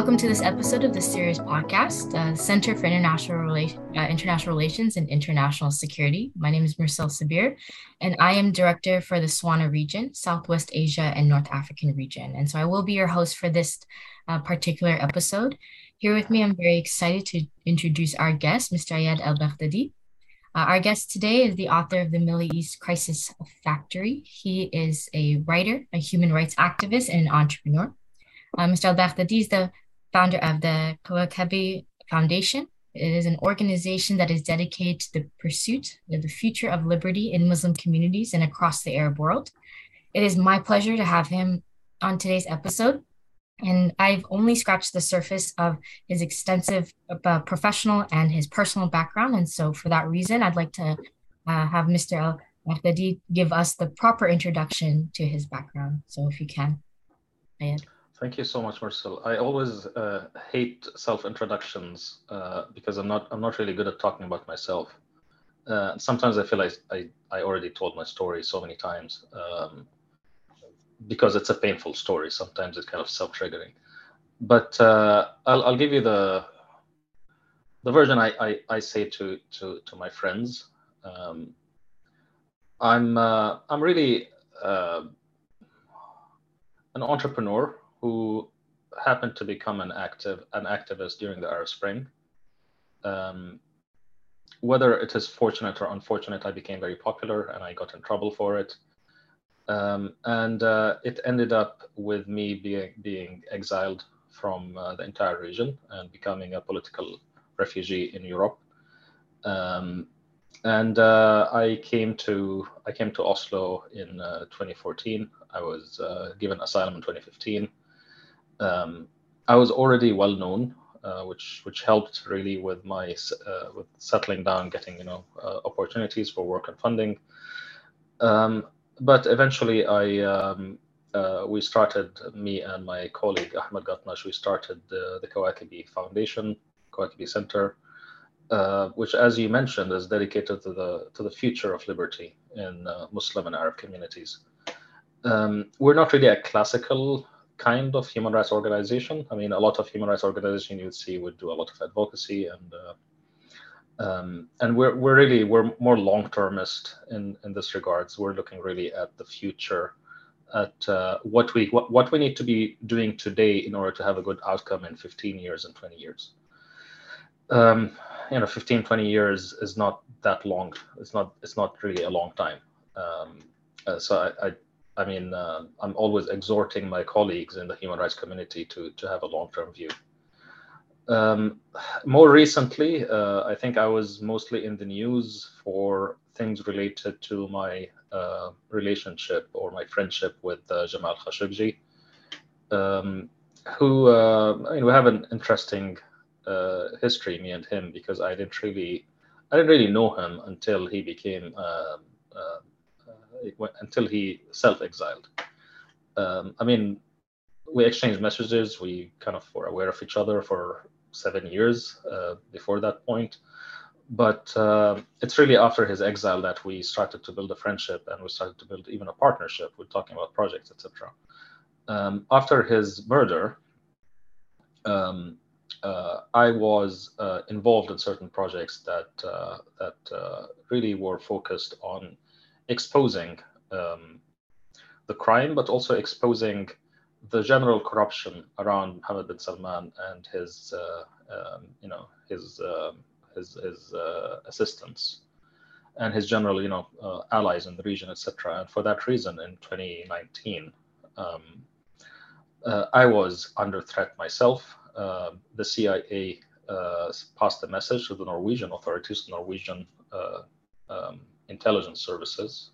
Welcome to this episode of the CIRIS Podcast, uh, Center for International, uh, International Relations and International Security. My name is Marcel Sabir, and I am Director for the SWANA region, Southwest Asia and North African region. And so I will be your host for this uh, particular episode. Here with me, I'm very excited to introduce our guest, Mr. Iyad El Baghdadi. Uh, our guest today is the author of the Middle East Crisis Factory. He is a writer, a human rights activist, and an entrepreneur. Uh, Mr. Al-Baghdadi is the founder of the Kawakibi Foundation. It is an organization that is dedicated to the pursuit of the future of liberty in Muslim communities and across the Arab world. It is my pleasure to have him on today's episode. And I've only scratched the surface of his extensive uh, professional and his personal background. And so, for that reason, I'd like to uh, have Mr. Al Baghdadi give us the proper introduction to his background. So, if you can, Iyad. Thank you so much, Marcel. I always uh, hate self-introductions uh, because I'm not I'm not really good at talking about myself. Uh, sometimes I feel like I, I already told my story so many times um, because it's a painful story. Sometimes it's kind of self-triggering. But uh, I'll, I'll give you the the version I, I, I say to, to, to my friends. Um, I'm uh, I'm really uh, an entrepreneur who happened to become an active an activist during the Arab Spring. Um, whether it is fortunate or unfortunate, I became very popular and I got in trouble for it. Um, and uh, it ended up with me being being exiled from uh, the entire region and becoming a political refugee in Europe. Um, and uh, I came to I came to Oslo in uh, 2014. I was uh, given asylum in 2015 um, I was already well known, uh, which which helped really with my uh, with settling down, getting you know uh, opportunities for work and funding. Um, but eventually, I um, uh, we started me and my colleague Ahmed Gatnash. We started the, the Kawakibi Foundation, Kawakibi Center, uh, which, as you mentioned, is dedicated to the to the future of liberty in uh, Muslim and Arab communities. Um, we're not really a classical kind of human rights organization. I mean, a lot of human rights organization you'd see would do a lot of advocacy and uh, um, and we're we're really we're more long-termist in in this regards. We're looking really at the future, at uh, what we what, what we need to be doing today in order to have a good outcome in 15 years and 20 years. Um, you know, 15, 20 years is not that long. It's not it's not really a long time. Um, uh, so I, I I mean, uh, I'm always exhorting my colleagues in the human rights community to, to have a long-term view. Um, more recently, uh, I think I was mostly in the news for things related to my uh, relationship or my friendship with uh, Jamal Khashoggi, um, who, uh, I mean, we have an interesting uh, history, me and him, because I didn't really, I didn't really know him until he became um, until he self-exiled. Um, I mean, we exchanged messages. We kind of were aware of each other for seven years uh, before that point. But uh, it's really after his exile that we started to build a friendship and we started to build even a partnership We're talking about projects, etc. Um, after his murder, um, uh, I was uh, involved in certain projects that uh, that uh, really were focused on exposing um, the crime, but also exposing the general corruption around Mohammed bin Salman and his, uh, um, you know, his uh, his, his uh, assistants and his general, you know, uh, allies in the region, etc. And for that reason, in 2019, um, uh, I was under threat myself. Um, the CIA uh, passed a message to the Norwegian authorities, Norwegian um, intelligence services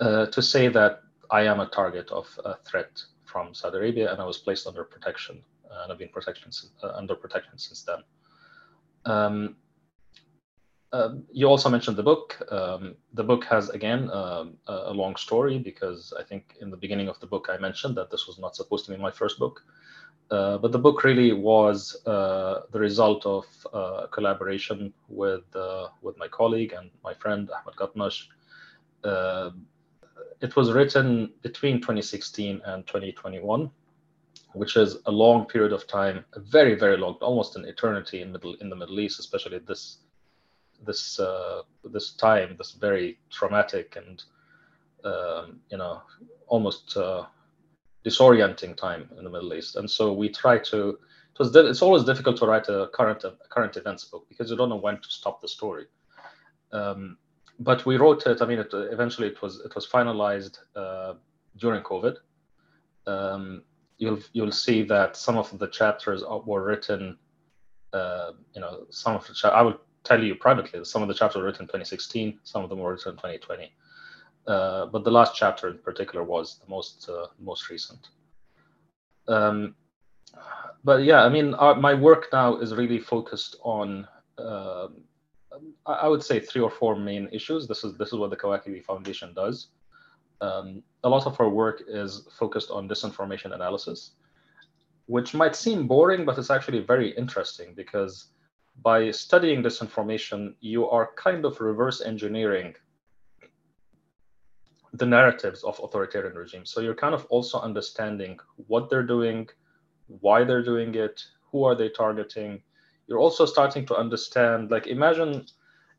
uh, to say that I am a target of a threat from Saudi Arabia and I was placed under protection and I've been protection, uh, under protection since then. Um, uh, you also mentioned the book. Um, the book has, again, um, a long story because I think in the beginning of the book I mentioned that this was not supposed to be my first book. Uh, but the book really was uh, the result of uh, collaboration with uh, with my colleague and my friend Ahmed Gatnash. Uh, it was written between 2016 and 2021 which is a long period of time, a very, very long, almost an eternity in middle in the Middle East, especially this this uh, this time, this very traumatic and um, you know almost disorienting time in the Middle East. And so we try to. It's always difficult to write a current a current events book because you don't know when to stop the story. Um, but we wrote it. I mean, it, eventually it was it was finalized uh, during COVID. Um, you'll you'll see that some of the chapters were written. Uh, you know, some of the I will tell you privately. Some of the chapters were written in 2016. Some of them were written in 2020. Uh, but the last chapter in particular was the most uh, most recent. Um, but yeah, I mean, our, my work now is really focused on um, I would say three or four main issues. This is this is what the Kawakibi Foundation does. Um, a lot of our work is focused on disinformation analysis, which might seem boring, but it's actually very interesting because by studying disinformation, you are kind of reverse engineering the narratives of authoritarian regimes. So you're kind of also understanding what they're doing, why they're doing it, who are they targeting, you're also starting to understand like imagine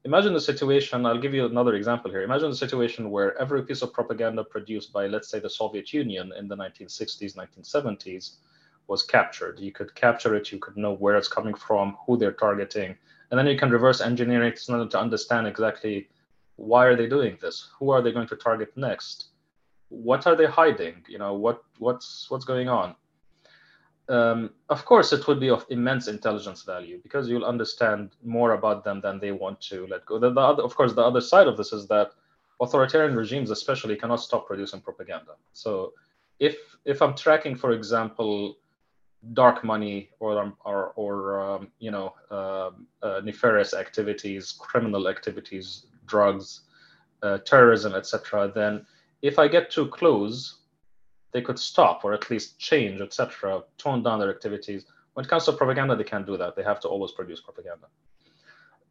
imagine the situation i'll give you another example here. Imagine the situation where every piece of propaganda produced by let's say the soviet union in the 1960s 1970s was captured. You could capture it you could know where it's coming from who they're targeting and then you can reverse engineer it to understand exactly why are they doing this who are they going to target next what are they hiding you know what what's what's going on um, of course, it would be of immense intelligence value because you'll understand more about them than they want to let go. The, the other, of course, the other side of this is that authoritarian regimes, especially, cannot stop producing propaganda. So, if if I'm tracking, for example, dark money or um, or, or um, you know uh, uh, nefarious activities, criminal activities, drugs, uh, terrorism, etc., then if I get too close, they could stop or at least change, etc., tone down their activities. When it comes to propaganda, they can't do that. They have to always produce propaganda.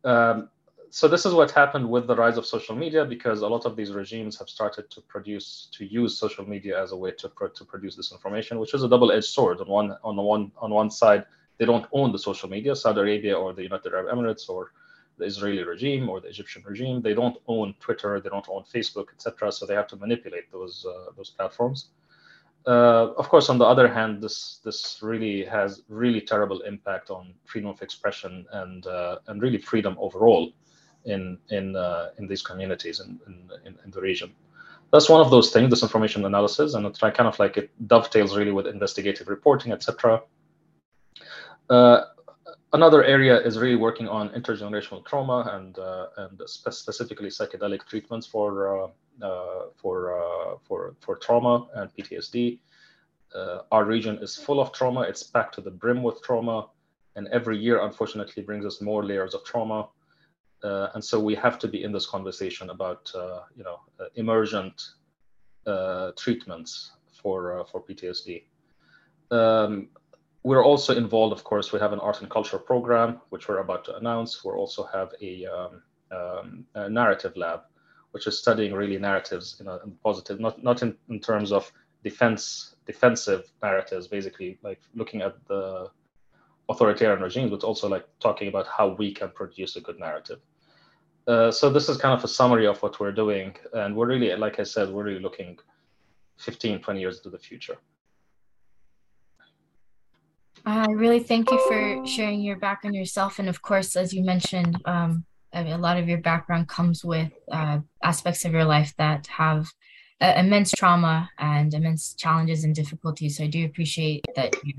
Um, so this is what happened with the rise of social media because a lot of these regimes have started to produce to use social media as a way to, to produce disinformation, which is a double-edged sword. On one on the one on one side, they don't own the social media. Saudi Arabia or the United Arab Emirates or the Israeli regime or the Egyptian regime, they don't own Twitter, they don't own Facebook, etc. So they have to manipulate those uh, those platforms uh, of course, on the other hand, this this really has really terrible impact on freedom of expression and uh, and really freedom overall in in uh, in these communities in, in, in the region. That's one of those things, disinformation analysis, and it's kind of like it dovetails really with investigative reporting, etc. Uh, another area is really working on intergenerational trauma and uh, and spe specifically psychedelic treatments for uh, uh, for, uh, for, for trauma and PTSD. Our region is full of trauma. It's packed to the brim with trauma. And every year, unfortunately, brings us more layers of trauma. Uh, and so we have to be in this conversation about uh, you know uh, emergent treatments for for PTSD. Um, we're also involved, of course. We have an art and culture program, which we're about to announce. We also have a, um, um, a narrative lab, which is studying really narratives in a, in positive, not not in, in terms of defense defensive narratives, basically like looking at the authoritarian regimes, but also like talking about how we can produce a good narrative. Uh, so this is kind of a summary of what we're doing, and we're really, like I said, we're really looking 15, 20 years into the future. I really thank you for sharing your background yourself, and of course, as you mentioned, um, I mean, a lot of your background comes with uh, aspects of your life that have uh, immense trauma and immense challenges and difficulties. So I do appreciate that you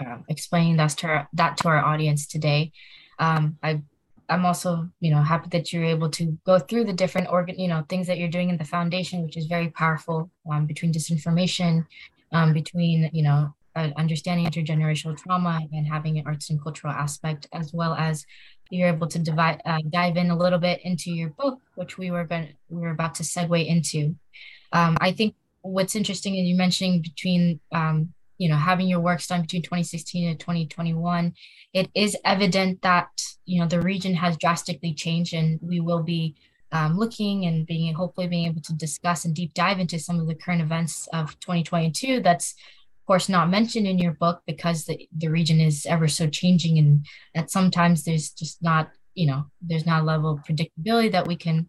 uh, explaining that to our, that to our audience today. Um, I I'm also, you know, happy that you're able to go through the different organ, you know, things that you're doing in the foundation, which is very powerful. Um, between disinformation, um, between you know, uh, understanding intergenerational trauma and having an arts and cultural aspect, as well as you're able to divide, uh, dive in a little bit into your book, which we were going we were about to segue into. Um, I think what's interesting is you mentioning between um, you know having your works done between 2016 and 2021 it is evident that you know the region has drastically changed and we will be um, looking and being hopefully being able to discuss and deep dive into some of the current events of 2022 that's course, not mentioned in your book because the, the region is ever so changing and that sometimes there's just not, you know, there's not a level of predictability that we can,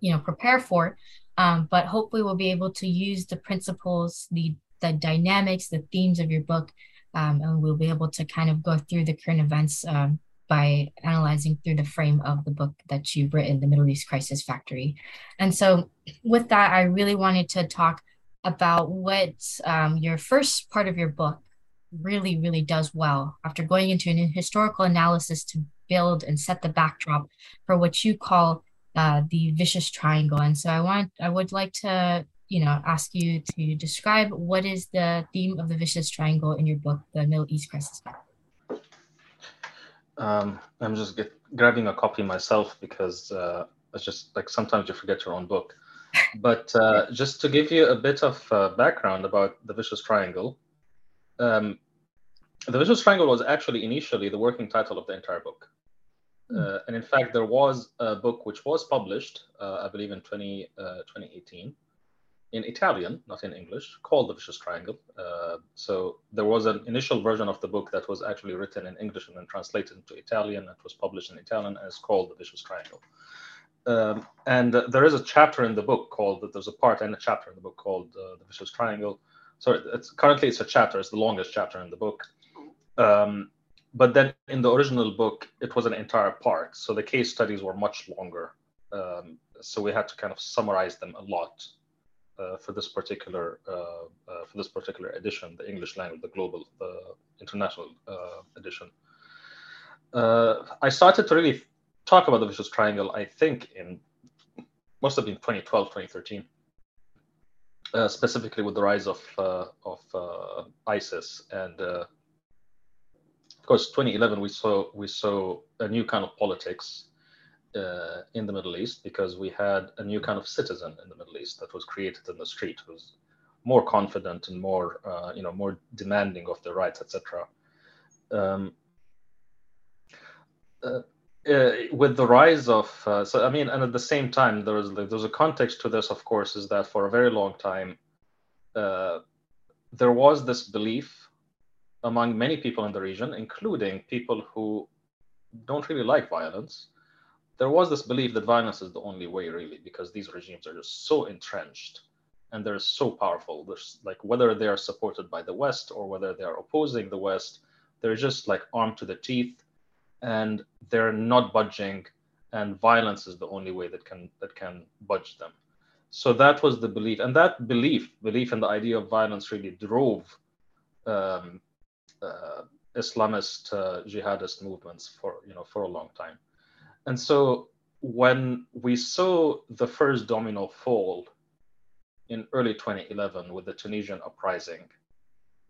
you know, prepare for. Um, but hopefully we'll be able to use the principles, the, the dynamics, the themes of your book, um, and we'll be able to kind of go through the current events um, by analyzing through the frame of the book that you've written, The Middle East Crisis Factory. And so, with that, I really wanted to talk about what um, your first part of your book really, really does well after going into an historical analysis to build and set the backdrop for what you call uh, the vicious triangle. And so, I want, I would like to you know ask you to describe what is the theme of the vicious triangle in your book the middle east crisis um, I'm just get, grabbing a copy myself because uh, it's just like sometimes you forget your own book. But uh, just to give you a bit of uh, background about the vicious triangle, um, the vicious triangle was actually initially the working title of the entire book. Mm. and in fact, there was a book which was published, uh, I believe, in 20, 2018 in Italian, not in English, called The Vicious Triangle. Uh, so there was an initial version of the book that was actually written in English and then translated into Italian. It was published in Italian and it's called The Vicious Triangle. Um, and uh, there is a chapter in the book called, there's a part and a chapter in the book called uh, The Vicious Triangle. Sorry, it's, currently it's a chapter, it's the longest chapter in the book. Um, but then in the original book, it was an entire part. So the case studies were much longer. Um, so we had to kind of summarize them a lot uh, for this particular uh, uh, for this particular edition, the English language, the global, the international edition. I started to really talk about the vicious triangle. I think in must have been 2012, 2013. Uh, specifically with the rise of uh, of uh, ISIS and of course 2011 we saw we saw a new kind of politics uh, in the Middle East because we had a new kind of citizen in the Middle East that was created in the street, was more confident and more, uh, you know, more demanding of their rights, etc. Um, uh, uh, with the rise of, uh, so I mean, and at the same time, there was there's a context to this, of course, is that for a very long time, uh, there was this belief among many people in the region, including people who don't really like violence, there was this belief that violence is the only way, really, because these regimes are just so entrenched and they're so powerful. There's like whether they are supported by the West or whether they are opposing the West, they're just like armed to the teeth and they're not budging. And violence is the only way that can that can budge them. So that was the belief, and that belief, belief in the idea of violence, really drove um, uh, Islamist uh, jihadist movements for you know for a long time. And so when we saw the first domino fall in early 2011 with the Tunisian uprising,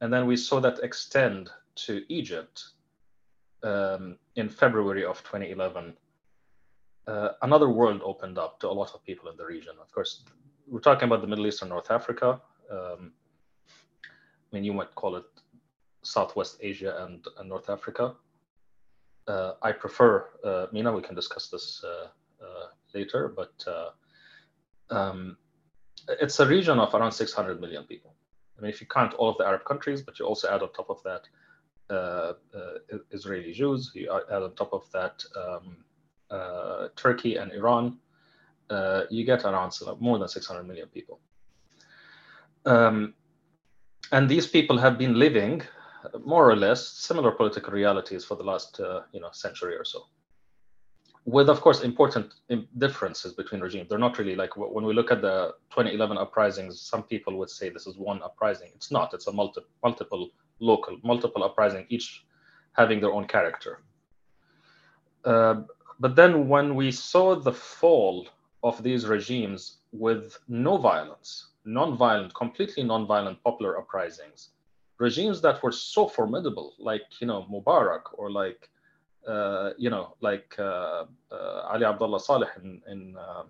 and then we saw that extend to Egypt um, in February of 2011, uh, another world opened up to a lot of people in the region. Of course, we're talking about the Middle East and North Africa. Um, I mean, you might call it Southwest Asia and, and North Africa. Uh, I prefer uh, MENA. We can discuss this uh, later, but um, it's a region of around 600 million people. I mean, if you count all of the Arab countries, but you also add on top of that uh, uh, Israeli Jews, you add on top of that um, uh, Turkey and Iran, you get around more than 600 million people. Um, and these people have been living more or less similar political realities for the last uh, you know century or so. With of course important differences between regimes. They're not really like when we look at the 2011 uprisings some people would say this is one uprising. It's not. It's a multi, multiple local multiple uprising each having their own character. Uh, but then when we saw the fall of these regimes with no violence non-violent completely non-violent popular uprisings regimes that were so formidable, like you know Mubarak or like uh, you know like uh, uh, Ali Abdullah Saleh in in uh,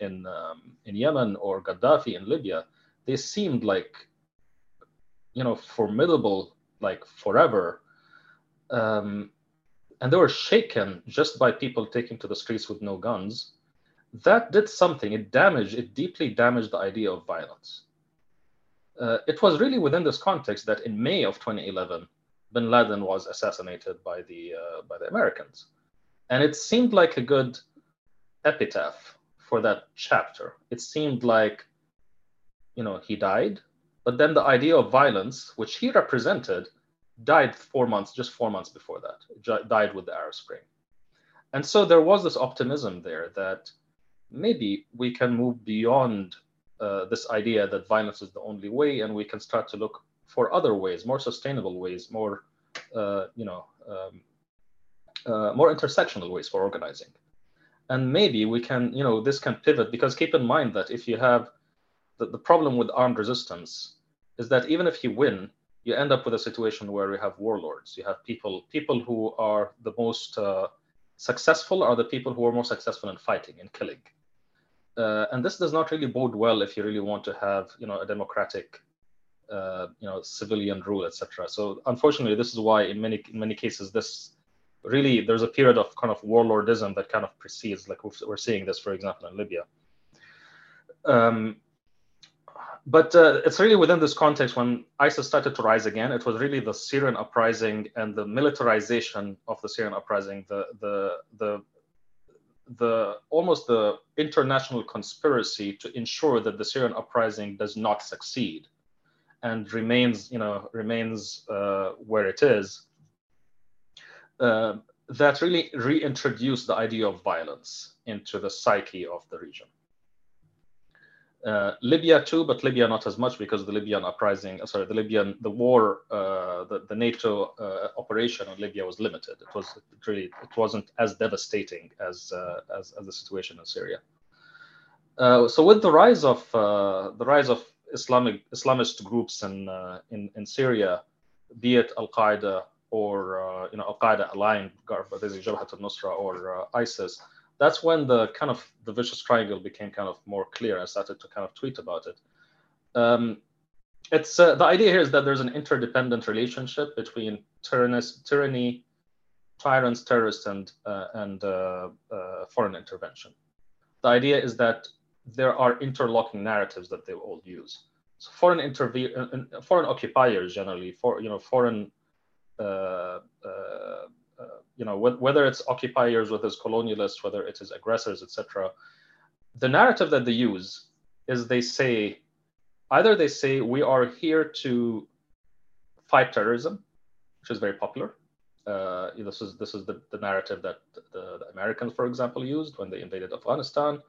in, um, in Yemen or Gaddafi in Libya, they seemed like you know formidable like forever. Um, and they were shaken just by people taking to the streets with no guns. That did something. It damaged, it deeply damaged the idea of violence uh, it was really within this context that in May of 2011, bin Laden was assassinated by the, uh, by the Americans. And it seemed like a good epitaph for that chapter. It seemed like, you know, he died, but then the idea of violence, which he represented, died four months, just four months before that, died with the Arab Spring. And so there was this optimism there that maybe we can move beyond uh, this idea that violence is the only way, and we can start to look for other ways, more sustainable ways, more, uh, you know, um, uh, more intersectional ways for organizing. And maybe we can, you know, this can pivot because keep in mind that if you have the, the problem with armed resistance is that even if you win, you end up with a situation where you have warlords. You have people, people who are the most uh, successful are the people who are more successful in fighting, in killing. Uh, and this does not really bode well if you really want to have, you know, a democratic, uh, you know, civilian rule, etc. So unfortunately, this is why in many in many cases this really there's a period of kind of warlordism that kind of precedes, like we're seeing this, for example, in Libya. Um, but uh, it's really within this context when ISIS started to rise again. It was really the Syrian uprising and the militarization of the Syrian uprising, the the the the almost the international conspiracy to ensure that the Syrian uprising does not succeed and remains, you know, remains uh, where it is. Uh, that really reintroduced the idea of violence into the psyche of the region. Uh, Libya too, but Libya not as much because the Libyan uprising, uh, sorry, the Libyan, the war, uh, the, the NATO uh, operation on Libya was limited. It was it really, it wasn't as devastating as uh, as, as, the situation in Syria. So with the rise of the rise of Islamic Islamist groups in in, in Syria, be it Al Qaeda or you know Al Qaeda aligned, Jabhat al-Nusra or ISIS, that's when the kind of the vicious triangle became kind of more clear. I started to kind of tweet about it. Um, it's uh, the idea here is that there's an interdependent relationship between tyrannous, tyranny, tyrants, terrorists, and uh, and uh, uh foreign intervention. The idea is that there are interlocking narratives that they all use. So foreign interve- uh, foreign occupiers generally, for you know, foreign uh, you know, wh- whether it's occupiers, whether it's colonialists, whether it is aggressors, etc. The narrative that they use is they say, either they say we are here to fight terrorism, which is very popular. Uh, this is this is the, the narrative that the, the, Americans, for example, used when they invaded Afghanistan.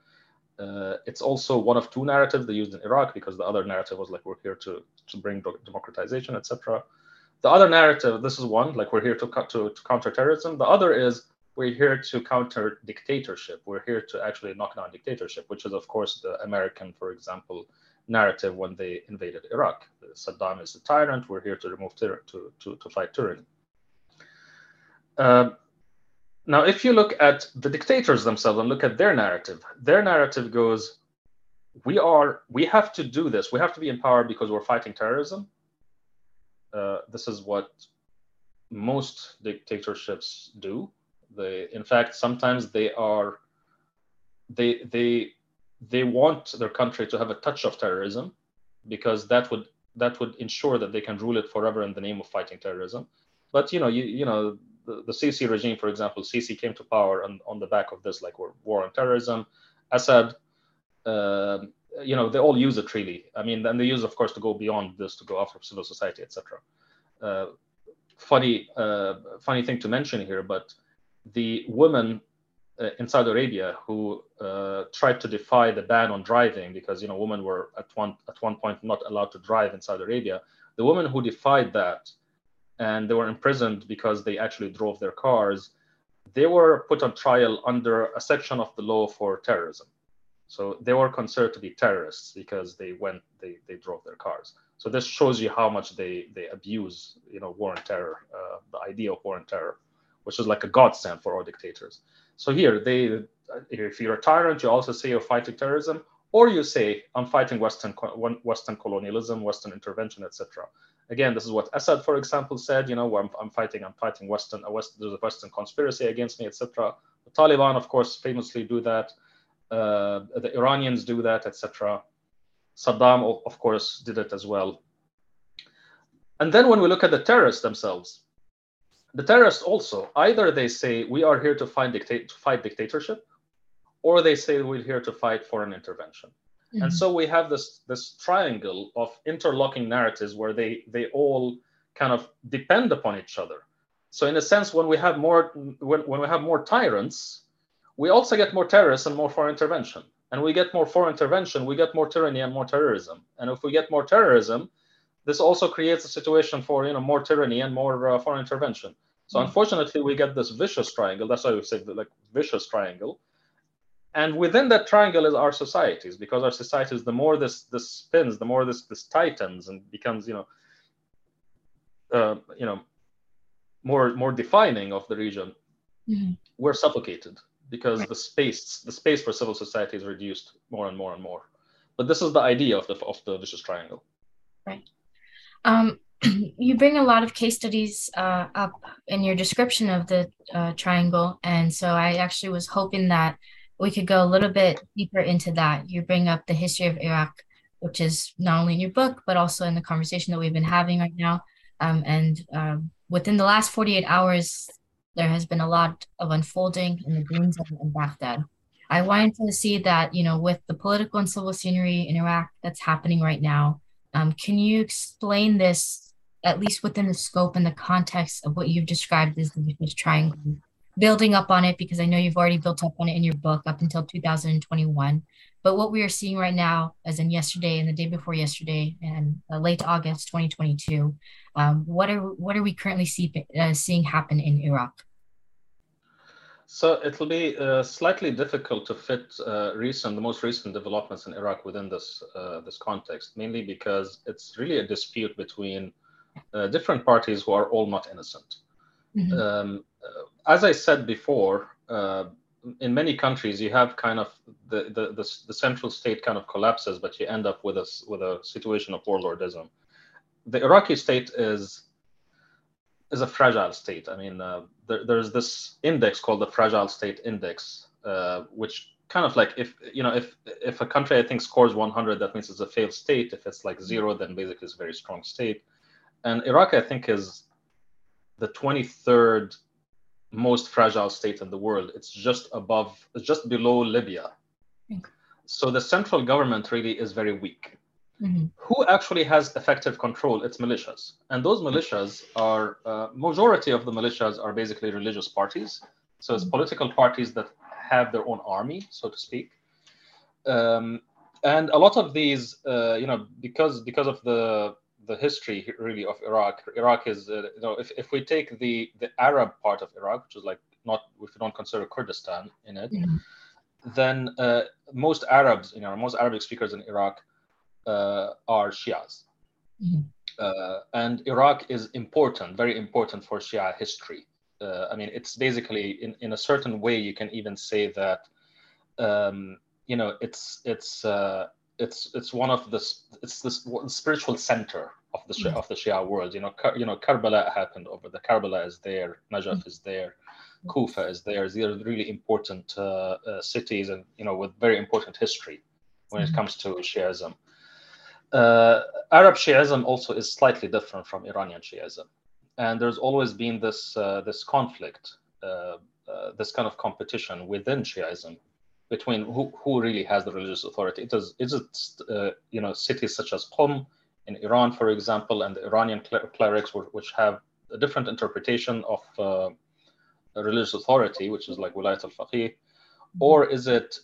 Uh, it's also one of two narratives they used in Iraq because the other narrative was like we're here to to bring democratization, etc. The other narrative, this is one, like we're here to, to, to counter terrorism. The other is we're here to counter dictatorship. We're here to actually knock down dictatorship, which is, of course, the American, for example, narrative when they invaded Iraq. Saddam is a tyrant. We're here to remove tyranny, to, to, to fight tyranny. Uh, now, if you look at the dictators themselves and look at their narrative, their narrative goes, we are, we have to do this. We have to be in power because we're fighting terrorism uh, this is what most dictatorships do. They, in fact, sometimes they are, they they they want their country to have a touch of terrorism, because that would that would ensure that they can rule it forever in the name of fighting terrorism. But you know, you you know, the, the Sisi regime, for example, Sisi came to power on, on the back of this, like war on terrorism. Assad, uh, you know, they all use it really. I mean, and they use, of course, to go beyond this, to go after civil society, etc. Uh, funny, uh, funny thing to mention here, but the woman uh, in Saudi Arabia who uh, tried to defy the ban on driving because you know women were at one at one point not allowed to drive in Saudi Arabia. The women who defied that and they were imprisoned because they actually drove their cars. They were put on trial under a section of the law for terrorism. So they were considered to be terrorists because they went, they, they drove their cars. So this shows you how much they, they abuse, you know, war and terror, uh, the idea of war and terror, which is like a godsend for all dictators. So here, they, if you're a tyrant, you also say you're fighting terrorism, or you say I'm fighting Western Western colonialism, Western intervention, etc. Again, this is what Assad, for example, said. You know, I'm, I'm fighting, I'm fighting Western, a West, there's a Western conspiracy against me, etc. The Taliban, of course, famously do that. Uh, the Iranians do that, etc. Saddam, of course, did it as well. And then when we look at the terrorists themselves, the terrorists also either they say we are here to fight, dictate, to fight dictatorship, or they say we're here to fight foreign intervention. Mm-hmm. And so we have this this triangle of interlocking narratives where they they all kind of depend upon each other. So in a sense, when we have more when, when we have more tyrants, we also get more terrorists and more foreign intervention. And we get more foreign intervention, we get more tyranny and more terrorism. And if we get more terrorism, this also creates a situation for you know more tyranny and more uh, foreign intervention. So mm-hmm. unfortunately, we get this vicious triangle. That's why we say like vicious triangle. And within that triangle is our societies, because our societies, the more this this spins, the more this this tightens and becomes you know uh, you know more more defining of the region. Mm-hmm. We're suffocated because the space the space for civil society is reduced more and more and more. But this is the idea of the of the vicious triangle. Right. Um, you bring a lot of case studies uh, up in your description of the uh, triangle, and so I actually was hoping that we could go a little bit deeper into that. You bring up the history of Iraq, which is not only in your book but also in the conversation that we've been having right now. Um, and um, within the last 48 hours, there has been a lot of unfolding in the Green Zone in Baghdad. I wanted to see that, you know, with the political and civil scenery in Iraq that's happening right now, um, can you explain this, at least within the scope and the context of what you've described as the vicious triangle, building up on it, because I know you've already built up on it in your book up until 2021. But what we are seeing right now, as in yesterday and the day before yesterday, and uh, late August 2022, um, what are what are we currently see, uh, seeing happen in Iraq? So it'll be uh, slightly difficult to fit uh, recent, the most recent developments in Iraq within this uh, this context, mainly because it's really a dispute between uh, different parties who are all not innocent. Mm-hmm. Um, as I said before, in many countries you have kind of the, the, the, the, central state kind of collapses, but you end up with a, with a situation of warlordism. The Iraqi state is is a fragile state. I mean, uh, there, there's this index called the Fragile State Index, uh, which kind of like if you know if if a country I think scores 100, that means it's a failed state. If it's like zero, then basically it's a very strong state. And Iraq, I think, is the 23rd most fragile state in the world. It's just above, it's just below Libya. Okay. So the central government really is very weak. Mm-hmm. Who actually has effective control? It's militias, and those militias are uh, majority of the militias are basically religious parties. So it's mm-hmm. political parties that have their own army, so to speak. Um, and a lot of these, uh, you know, because because of the the history really of Iraq. Iraq is, uh, you know, if, if we take the the Arab part of Iraq, which is like not if we don't consider Kurdistan in it, mm-hmm. then uh, most Arabs, you know, most Arabic speakers in Iraq are Shias. Mm-hmm. Uh, and Iraq is important, very important for Shia history. Uh, I mean, it's basically in, in a certain way you can even say that, um, you know, it's it's uh, it's it's one of the it's the spiritual center of the mm-hmm. of the Shia world. You know, you know, Karbala happened over the Karbala is there, Najaf mm-hmm. is there, Kufa is there. These are really important uh, uh, cities, and you know, with very important history when mm-hmm. it comes to Shiism. Uh, Arab Shiism also is slightly different from Iranian Shiism, and there's always been this uh, this conflict, uh, uh, this kind of competition within Shiism between who, who really has the religious authority. It is is it uh, you know cities such as Qom in Iran, for example, and the Iranian clerics which have a different interpretation of uh, religious authority, which is like wilayat al-faqih, or is it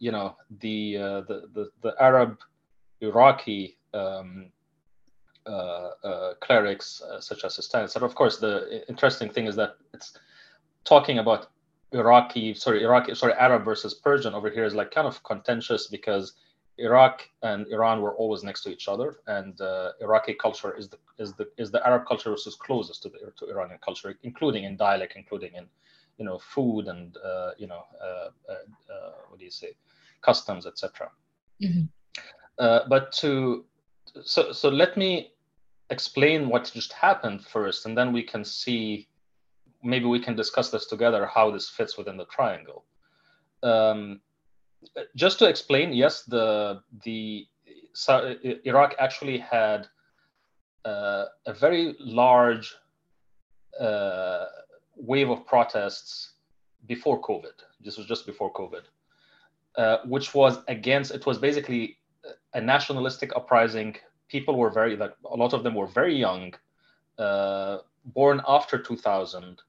you know the, the, the the Arab Iraqi um, uh, uh, clerics such as Sistani, etc. Of course, the interesting thing is that it's talking about Iraqi, sorry, Iraqi, sorry, Arab versus Persian over here is like kind of contentious because Iraq and Iran were always next to each other, and uh, Iraqi culture is the is the is the Arab culture which is closest to the to Iranian culture, including in dialect, including in you know food and uh, you know uh, uh, uh what do you say, customs, etc. Mm-hmm. Uh, but to so so let me explain what just happened first, and then we can see maybe we can discuss this together how this fits within the triangle. Um, just to explain, yes, the the so, Iraq actually had uh, a very large uh, wave of protests before COVID. This was just before COVID, uh, which was against. It was basically a nationalistic uprising. People were very like a lot of them were very young, uh, born after 2000.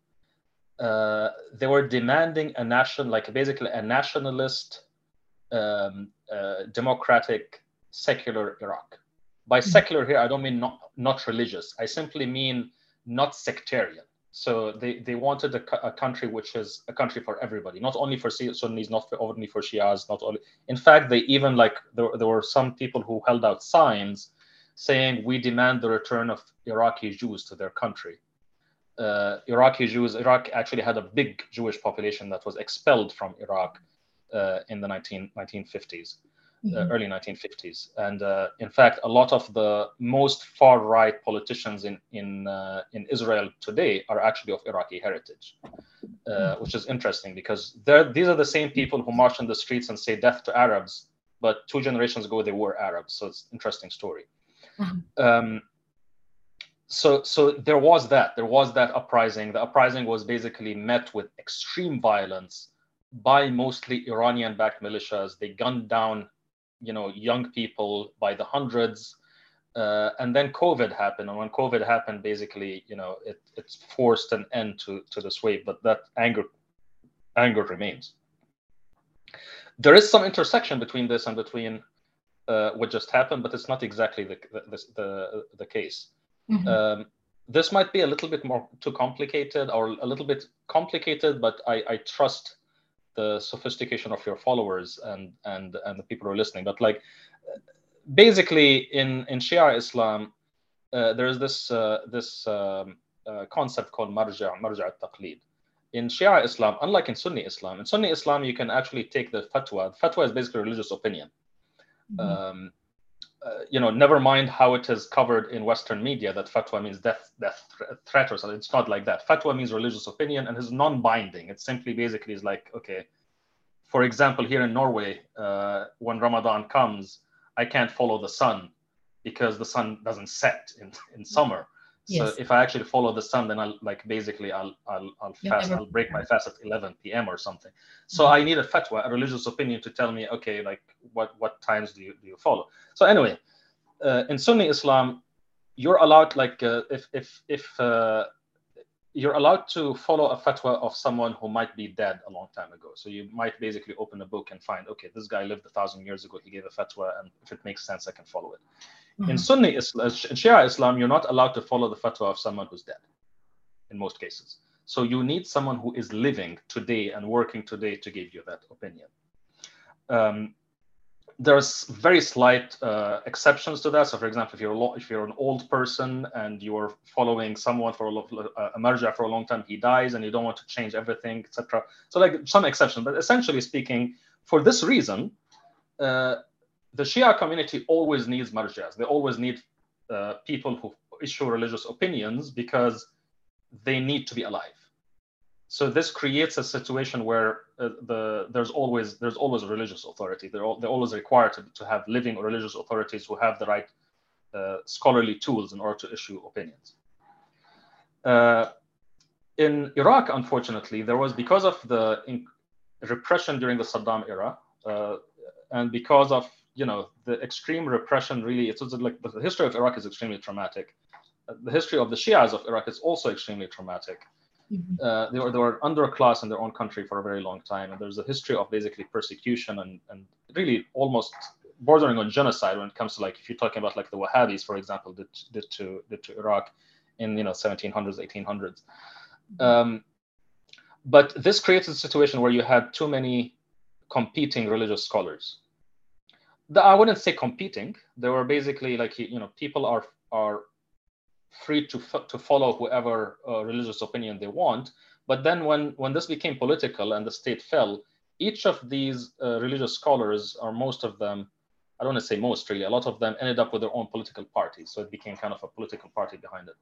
Uh, they were demanding a nation, like basically a nationalist, um, uh, democratic, secular Iraq. By mm-hmm. secular here, I don't mean not, not religious. I simply mean not sectarian. So they, they wanted a, a, country which is a country for everybody, not only for Sunnis, not for, only for Shias, not only. In fact, they even like there, there were some people who held out signs saying we demand the return of Iraqi Jews to their country. Uh, Iraqi Jews, Iraq actually had a big Jewish population that was expelled from Iraq uh, in the 19, 1950s. Uh, mm-hmm. early 1950s. And uh, in fact, a lot of the most far right politicians in in uh, in Israel today are actually of Iraqi heritage, mm-hmm. which is interesting because these are the same people who march in the streets and say death to Arabs, but two generations ago they were Arabs. So it's an interesting story. Mm-hmm. Um, so so there was that there was that uprising the uprising was basically met with extreme violence by mostly iranian backed militias they gunned down you know young people by the hundreds uh, and then covid happened. And when covid happened basically you know it, it's forced an end to, to this wave but that anger anger remains. There is some intersection between this and between uh, what just happened but it's not exactly the the, the, the case. Mm-hmm. um, this might be a little bit more too complicated or a little bit complicated but i, I trust the sophistication of your followers and and and the people who are listening. But like basically in in shia islam uh, there's this uh, this um, uh, concept called marja marja taqlid in shia islam unlike in sunni islam in sunni islam you can actually take the fatwa. Fatwa is basically religious opinion. Mm-hmm. um, uh, you know, never mind how it is covered in Western media that fatwa means death, death threat or something. It's not like that. Fatwa means religious opinion and is non-binding. It simply basically is like, okay, for example, here in Norway, uh, when Ramadan comes, I can't follow the sun because the sun doesn't set in, in summer. Yes. So if I actually follow the sun, then I'll like basically I'll I'll, I'll fast. I'll break my fast at 11 p.m. or something. So mm-hmm. I need a fatwa, a religious opinion, to tell me, okay, like what what times do you do you follow? So anyway, uh, in Sunni Islam, you're allowed like uh, if if if uh, you're allowed to follow a fatwa of someone who might be dead a long time ago. So you might basically open a book and find, okay, this guy lived a thousand years ago. He gave a fatwa, and if it makes sense, I can follow it. Mm-hmm. In Sunni Islam, in Shia Islam, you're not allowed to follow the fatwa of someone who's dead, in most cases. So you need someone who is living today and working today to give you that opinion. Um, there's very slight uh, exceptions to that. So, for example, if you're lo- if you're an old person and you're following someone for a, lo- uh, a marja for a long time, he dies, and you don't want to change everything, etc. So, like some exceptions, but essentially speaking, for this reason, uh, the Shia community always needs marjas. They always need uh, people who issue religious opinions because they need to be alive so this creates a situation where uh, the there's always there's always a religious authority. They're, all, they're always required to, to have living religious authorities who have the right uh, scholarly tools in order to issue opinions. Uh, in Iraq, unfortunately, there was because of the repression during the Saddam era, uh, and because of you know the extreme repression, really, it's like the history of Iraq is extremely traumatic. Uh, the history of the Shias of Iraq is also extremely traumatic Mm-hmm. Uh, they were they were under a class in their own country for a very long time, and there's a history of basically persecution and and really almost bordering on genocide when it comes to like if you're talking about like the Wahhabis, for example, did did to did to Iraq in you know 1700s, 1800s. Mm-hmm. Um, but this created a situation where you had too many competing religious scholars. The, I wouldn't say competing. They were basically like you know people are are free to, to follow whoever uh, religious opinion they want. But then when, when this became political and the state fell, each of these uh, religious scholars, or most of them, I don't want to say most really, a lot of them ended up with their own political parties. So it became kind of a political party behind it.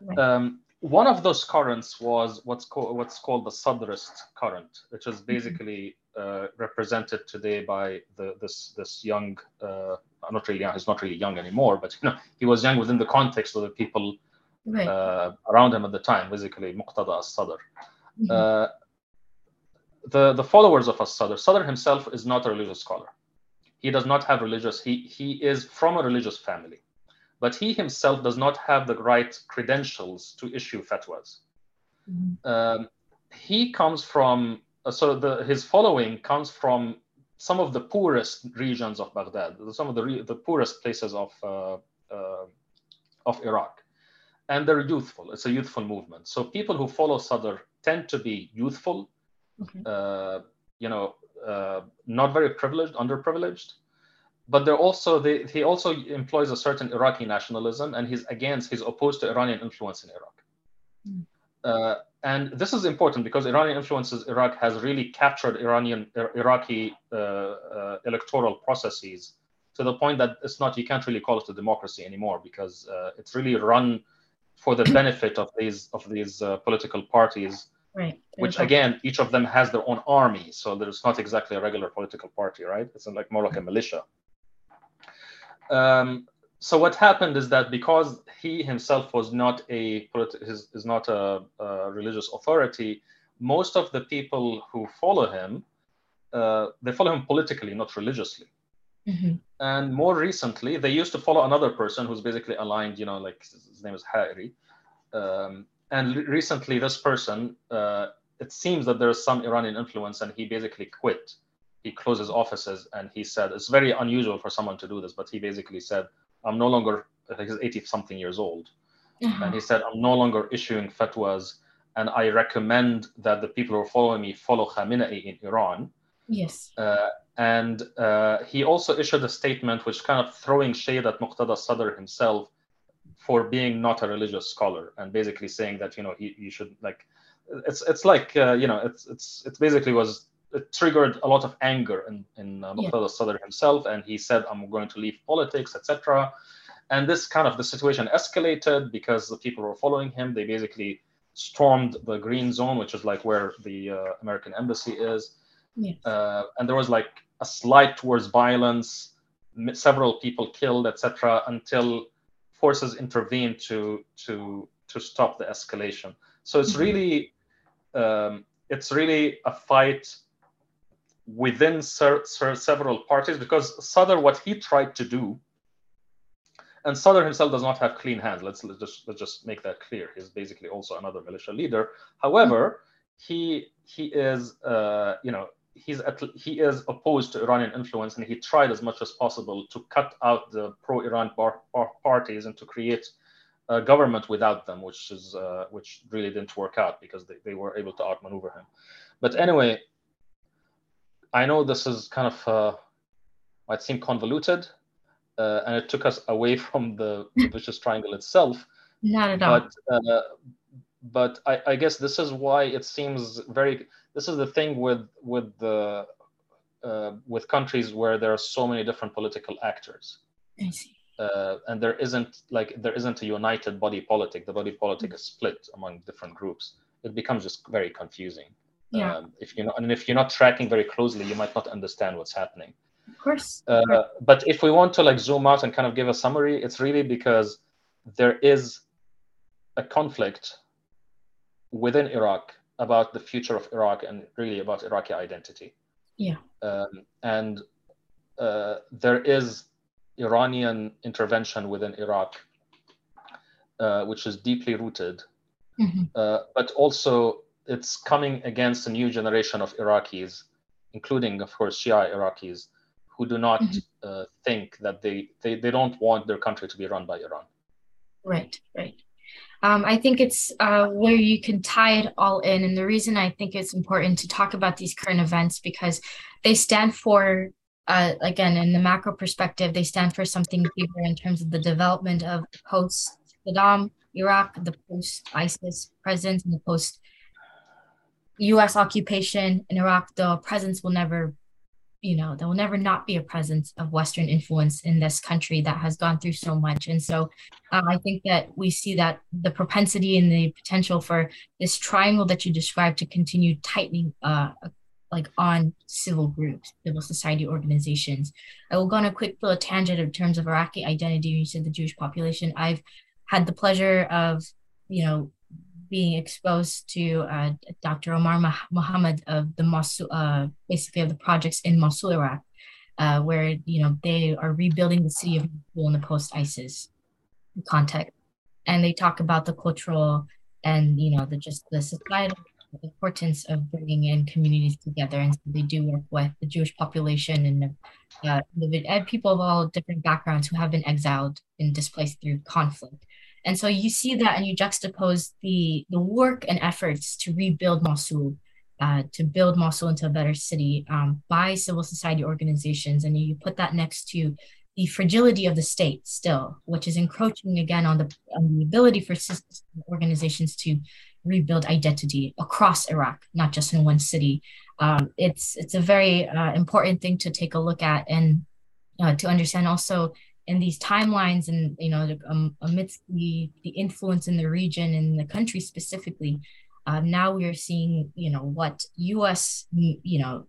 Right. Um, one of those currents was what's called what's called the Sadrist current, which is mm-hmm. basically uh, represented today by the, this this young uh, not really young. He's not really young anymore, but you know, he was young within the context of the people right. uh, around him at the time, basically Muqtada as-Sadr. Mm-hmm. Uh, the, the followers of as-Sadr, Sadr himself is not a religious scholar. He does not have religious, he, he is from a religious family, but he himself does not have the right credentials to issue fatwas. Mm-hmm. Um, he comes from, uh, so the, his following comes from some of the poorest regions of Baghdad, some of the, re- the poorest places of, uh, uh, of Iraq and they're youthful. It's a youthful movement. So people who follow Sadr tend to be youthful, okay. uh, you know, uh, not very privileged, underprivileged, but they're also they, he also employs a certain Iraqi nationalism, and he's against he's opposed to Iranian influence in Iraq. Mm. Uh, and this is important because Iranian influences Iraq has really captured Iranian Iraqi uh, uh, electoral processes to the point that it's not you can't really call it a democracy anymore because uh, it's really run for the benefit of these of these uh, political parties right which again each of them has their own army so there's not exactly a regular political party right it's like more like a militia um, so what happened is that because he himself was not a his, is not a, a, religious authority most of the people who follow him uh, they follow him politically not religiously Mm-hmm. And more recently, they used to follow another person who's basically aligned, you know, like his name is Ha'iri. Um, and recently, this person, uh, it seems that there's some Iranian influence, and he basically quit. He closed his offices, and he said it's very unusual for someone to do this, but he basically said, "I'm no longer." He's 80 something years old, uh-huh. and he said, "I'm no longer issuing fatwas, and I recommend that the people who are following me follow Khamenei in Iran." Yes. Uh, and uh, he also issued a statement which kind of throwing shade at Muqtada Sadr himself for being not a religious scholar and basically saying that you know he, he should like it's it's like uh, you know it's it's it basically was it triggered a lot of anger in in uh, Muqtada yeah. Sadr himself and he said I'm going to leave politics etc and this kind of the situation escalated because the people were following him they basically stormed the green zone which is like where the uh, American embassy is. Uh, and there was like a slide towards violence, several people killed, etc., until forces intervened to to to stop the escalation. So it's mm-hmm. really um, it's really a fight within ser- ser- several parties because Sadr, what he tried to do, and Sadr himself does not have clean hands. Let's, let's just let's just make that clear. He's basically also another militia leader. However, he he is uh, you know he's at, he is opposed to Iranian influence, and he tried as much as possible to cut out the pro-Iran par- par- parties and to create a government without them, which is uh, which really didn't work out because they, they were able to outmaneuver him. But anyway, I know this is kind of uh, might seem convoluted, uh, and it took us away from the, vicious triangle itself. Not at all. But, uh, but I, I guess this is why it seems very this is the thing with with the uh, with countries where there are so many different political actors. I see. Uh, and there isn't like there isn't a united body politic. The body politic is split among different groups. It becomes just very confusing. Yeah. Um, if you know, and if you're not tracking very closely, you might not understand what's happening. Of course. Uh, but if we want to like zoom out and kind of give a summary, it's really because there is a conflict within Iraq about the future of Iraq and really about Iraqi identity. Yeah. Um, and uh, there is Iranian intervention within Iraq, uh, which is deeply rooted, mm-hmm. uh, but also it's coming against a new generation of Iraqis, including, of course, Shia Iraqis, who do not mm-hmm. Uh, think that they, they, they don't want their country to be run by Iran. Right, right um, I think it's uh, where you can tie it all in. And the reason I think it's important to talk about these current events because they stand for, uh, again, in the macro perspective, they stand for something bigger in terms of the development of post Saddam Iraq, the post ISIS presence, and the post US occupation in Iraq. The presence will never you know there will never not be a presence of western influence in this country that has gone through so much and so um, i think that we see that the propensity and the potential for this triangle that you described to continue tightening uh, like on civil groups, civil society organizations. I will go on a quick little tangent in terms of Iraqi identity. You said the Jewish population. I've had the pleasure of, you know, being exposed to uh, Dr. Omar Mohammed of the Mosul, uh, basically of the projects in Mosul, Iraq, uh, where you know they are rebuilding the city of Mosul in the post-ISIS context, and they talk about the cultural and you know the just the societal importance of bringing in communities together, and so they do work with the Jewish population and uh, and people of all different backgrounds who have been exiled and displaced through conflict. And so you see that and you juxtapose the, the work and efforts to rebuild Mosul, uh, to build Mosul into a better city um, by civil society organizations. And you put that next to the fragility of the state still, which is encroaching again on the, on the ability for organizations to rebuild identity across Iraq, not just in one city. Um, it's it's a very uh, important thing to take a look at and uh, to understand also in these timelines and you know um, amidst the the influence in the region and the country specifically uh, now we are seeing you know what us you know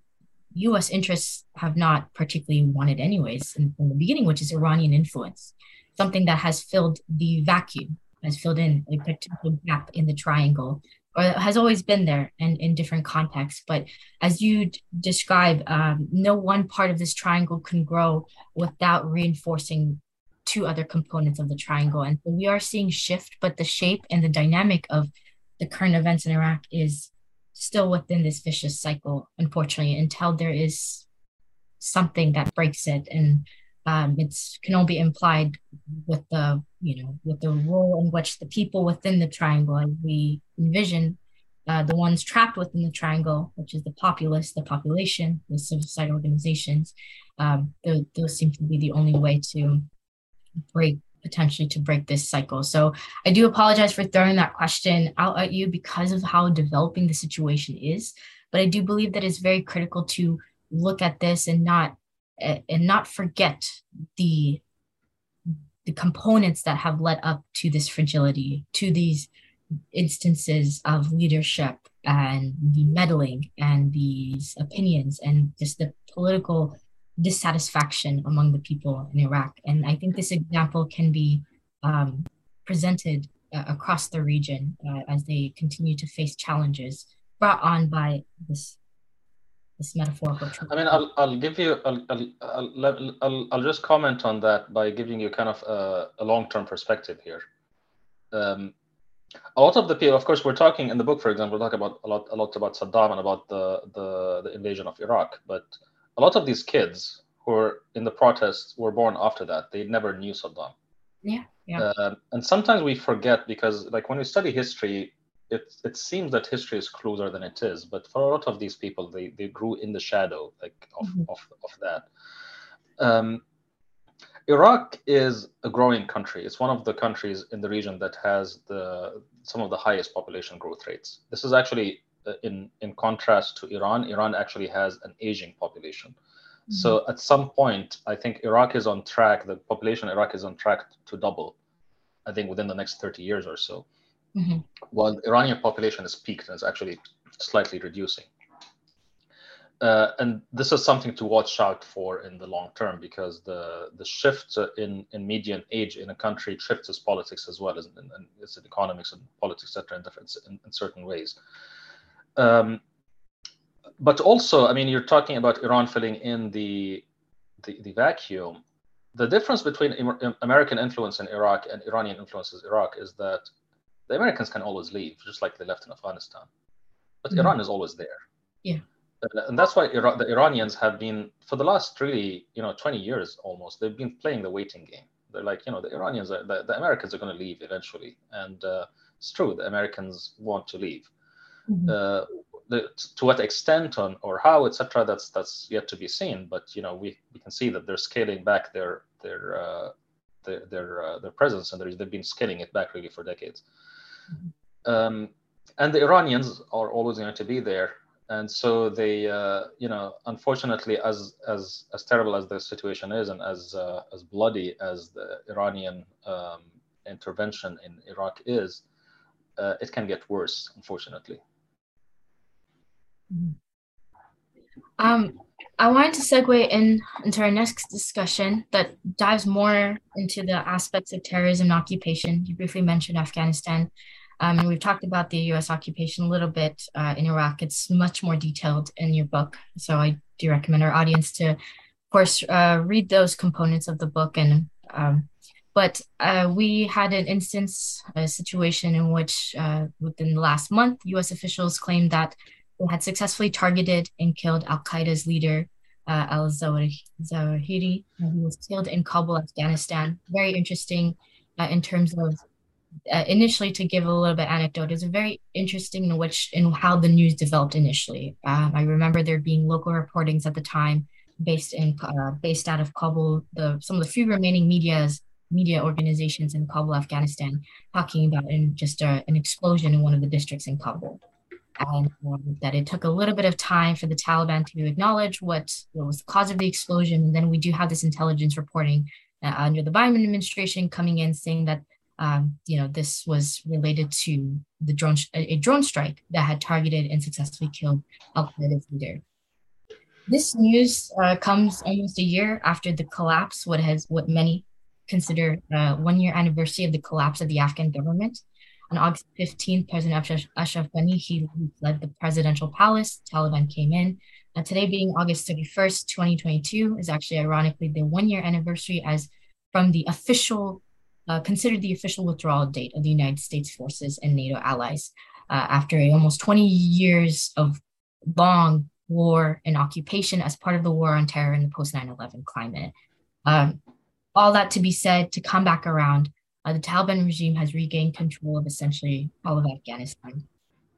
us interests have not particularly wanted anyways in, in the beginning which is iranian influence something that has filled the vacuum has filled in a potential gap in the triangle or has always been there and in different contexts. But as you d- describe, um, no one part of this triangle can grow without reinforcing two other components of the triangle. And so we are seeing shift, but the shape and the dynamic of the current events in Iraq is still within this vicious cycle, unfortunately, until there is something that breaks it. And um, it's can only be implied with the you know with the role in which the people within the triangle as we envision uh, the ones trapped within the triangle which is the populace the population the civil society organizations um, those, those seem to be the only way to break potentially to break this cycle. So i do apologize for throwing that question out at you because of how developing the situation is but i do believe that it's very critical to look at this and not and not forget the the components that have led up to this fragility to these instances of leadership and the meddling and these opinions and just the political dissatisfaction among the people in Iraq. And I think this example can be um, presented uh, across the region uh, as they continue to face challenges brought on by this this metaphorical I mean, I'll, I'll give you, I'll, I'll, I'll, I'll just comment on that by giving you kind of a, a long-term perspective here. Um, a lot of the people, of course, we're talking in the book, for example, we talk about a lot, a lot about Saddam and about the, the, the invasion of Iraq, but a lot of these kids who were in the protests were born after that. They never knew Saddam. Yeah. Yeah. Um, and sometimes we forget because, like, when we study history, it it seems that history is closer than it is but for a lot of these people they they grew in the shadow like of mm-hmm. of, of that. Um, iraq is a growing country. It's one of the countries in the region that has the some of the highest population growth rates. This is actually uh, in in contrast to iran. Iran actually has an aging population. Mm-hmm. so at some point i think iraq is on track the population of iraq is on track to double i think within the next 30 years or so mm-hmm. while the Iranian population is peaked and is actually slightly reducing. Uh, and this is something to watch out for in the long term because the the shift in, in median age in a country shifts its politics as well as in, in, its economics and politics, etc. In, in certain ways. Um, but also, I mean, you're talking about Iran filling in the the, the vacuum. The difference between American influence in Iraq and Iranian influence in Iraq is that the Americans can always leave, just like they left in Afghanistan. But mm-hmm. Iran is always there. Yeah. And that's why Iran, the Iranians have been, for the last really, you know, 20 years almost, they've been playing the waiting game. They're like, you know, the Iranians, are, the, the Americans are going to leave eventually. And uh, it's true, the Americans want to leave. Mm-hmm. Uh, the, to what extent on or how, etc., that's that's yet to be seen. But you know, we, we can see that they're scaling back their their uh, their their, uh, their presence, and they've been scaling it back really for decades. Um, and the Iranians are always going to be there. And so they, uh, you know, unfortunately, as as as terrible as the situation is, and as uh, as bloody as the Iranian um, intervention in Iraq is, uh, it can get worse, unfortunately. Um, I wanted to segue in into our next discussion that dives more into the aspects of terrorism and occupation. You briefly mentioned Afghanistan, um, and we've talked about the U.S. occupation a little bit uh, in Iraq. It's much more detailed in your book, so I do recommend our audience to, of course, uh, read those components of the book. And um, but uh, we had an instance, a situation in which, uh, within the last month, U.S. officials claimed that they had successfully targeted and killed Al Qaeda's leader, uh, Al Zawahiri, He was killed in Kabul, Afghanistan. Very interesting uh, in terms of uh, initially to give a little bit anecdote is very interesting in which in how the news developed initially. Um, I remember there being local reportings at the time based in uh, based out of Kabul. The some of the few remaining media's media organizations in Kabul, Afghanistan, talking about in just a, an explosion in one of the districts in Kabul um, that it took a little bit of time for the Taliban to acknowledge what, what was the cause of the explosion. And then we do have this intelligence reporting uh, under the Biden administration coming in saying that um, you know this was related to the drone a, drone strike that had targeted and successfully killed Al Qaeda's leader. This news uh, comes almost a year after the collapse, what has what many consider uh, one year anniversary of the collapse of the Afghan government. On August 15th, President Ashraf Ghani, he led the presidential palace. Taliban came in. Today being August 31st, 2022, is actually ironically the one year anniversary as from the official, uh, considered the official withdrawal date of the United States forces and NATO allies uh, after almost 20 years of long war and occupation as part of the war on terror in the post 9 11 climate. Um, all that to be said, to come back around, uh, the Taliban regime has regained control of essentially all of Afghanistan.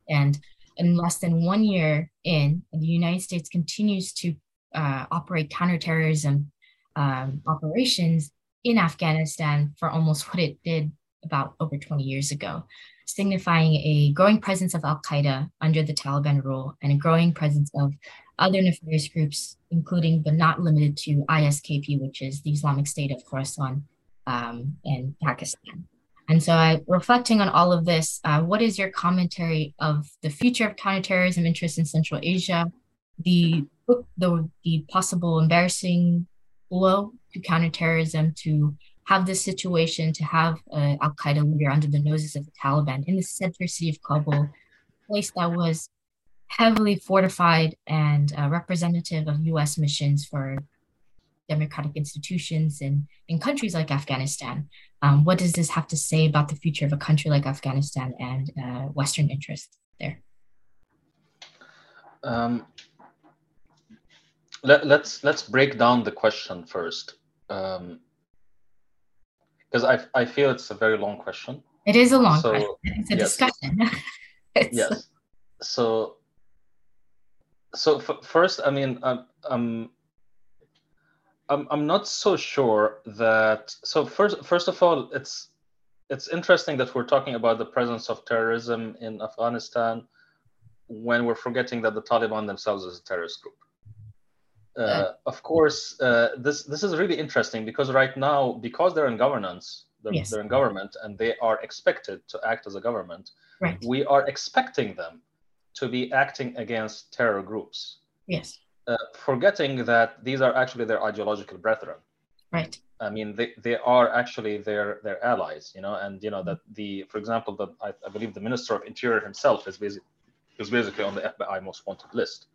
And in less than one year in, the United States continues to uh, operate counterterrorism um, operations in Afghanistan for almost what it did about over 20 years ago, signifying a growing presence of Al Qaeda under the Taliban rule and a growing presence of other nefarious groups, including but not limited to ISKP, which is the Islamic State of Khorasan um, in Pakistan. And so, I, reflecting on all of this, uh, what is your commentary of the future of counterterrorism interests in Central Asia, the the, the possible embarrassing blow to counterterrorism to have this situation to have uh, Al Qaeda leader under the noses of the Taliban in the center city of Kabul, a place that was heavily fortified and uh, representative of U.S. missions for democratic institutions in, in countries like Afghanistan. Um, what does this have to say about the future of a country like Afghanistan and uh, Western interests there? Um, let, us let's, let's break down the question first, because um, I I feel it's a very long question. It is a long so, question. It's a yes. discussion. it's, yes. So so first, I mean, um I'm, I'm not so sure that so first first of all it's it's interesting that we're talking about the presence of terrorism in Afghanistan when we're forgetting that the Taliban themselves is a terrorist group. Uh, of course, uh, this this is really interesting because right now, because they're in governance, they're, yes. they're in government, and they are expected to act as a government. Right. We are expecting them to be acting against terror groups. Yes uh, forgetting that these are actually their ideological brethren. Right. I mean, they, they are actually their their allies, you know, and you know that the, for example, that I, I believe the Minister of Interior himself is basically is basically on the FBI most wanted list.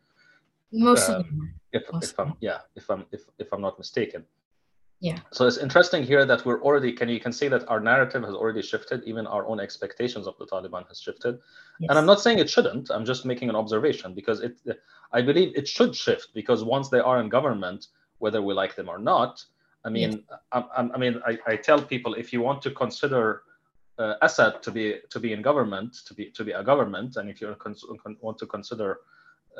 Most um, of them. If, if I'm yeah, if I'm if, if I'm not mistaken. Yeah. So it's interesting here that we're already can you can see that our narrative has already shifted, even our own expectations of the Taliban has shifted. Yes. And I'm not saying it shouldn't. I'm just making an observation because it I believe it should shift because once they are in government, whether we like them or not, I mean, yes. I, I, mean, I, I, tell people if you want to consider uh, Assad to be to be in government, to be to be a government, and if you want to consider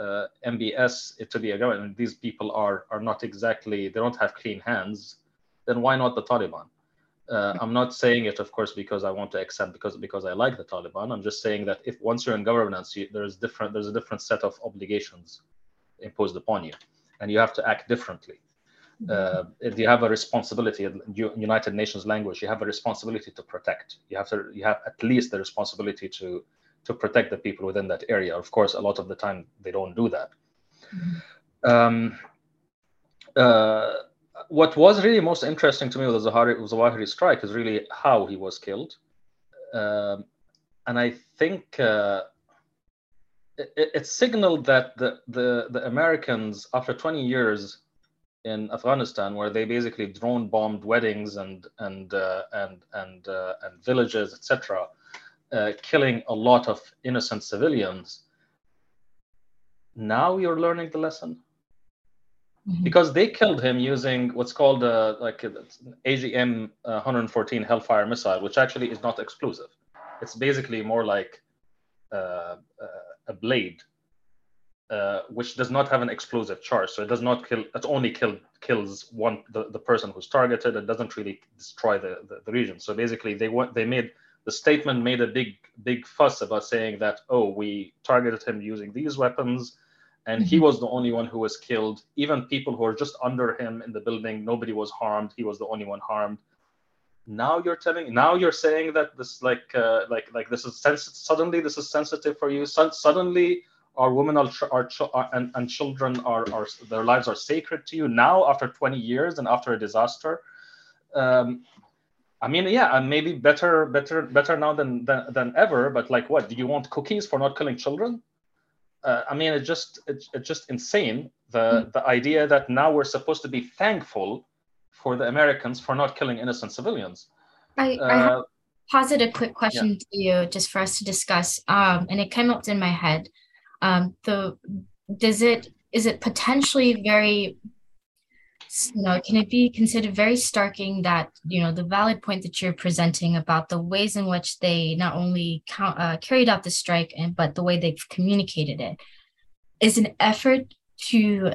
uh, MBS to be a government, these people are are not exactly they don't have clean hands then why not the Taliban? Uh, I'm not saying it, of course, because I want to accept because because I like the Taliban. I'm just saying that if once you're in governance, you, there's different there's a different set of obligations imposed upon you, and you have to act differently. Uh, you have a responsibility in United Nations language. You have a responsibility to protect. You have to you have at least the responsibility to to protect the people within that area. Of course, a lot of the time they don't do that. Mm-hmm. Um, uh, what was really most interesting to me with the Zawahiri, strike is really how he was killed. Um, and I think uh, it, it, signaled that the, the, the Americans, after 20 years in Afghanistan, where they basically drone bombed weddings and, and, uh, and, and, uh, and villages, etc., uh, killing a lot of innocent civilians, now you're learning the lesson mm-hmm. because they killed him using what's called a, like AGM 114 Hellfire missile, which actually is not explosive. It's basically more like uh, a blade, uh, which does not have an explosive charge. So it does not kill. It only kill, kills one the, the person who's targeted. It doesn't really destroy the, the, the region. So basically, they want they made the statement made a big big fuss about saying that oh we targeted him using these weapons and he mm-hmm. was the only one who was killed even people who were just under him in the building nobody was harmed he was the only one harmed now you're telling now you're saying that this like uh, like like this is sens- suddenly this is sensitive for you so, suddenly our women are, are, are and, and children are, are their lives are sacred to you now after 20 years and after a disaster um, I mean, yeah, and maybe better, better, better now than, than than ever. But like, what do you want cookies for not killing children? Uh, I mean, it's just it's, it's just insane the mm. the idea that now we're supposed to be thankful for the Americans for not killing innocent civilians. I, uh, I have posed a quick question yeah. to you just for us to discuss, um, and it came up in my head. Um, the does it is it potentially very you know, can it be considered very starking that, you know, the valid point that you're presenting about the ways in which they not only count, uh, carried out the strike, and but the way they've communicated it? Is an effort to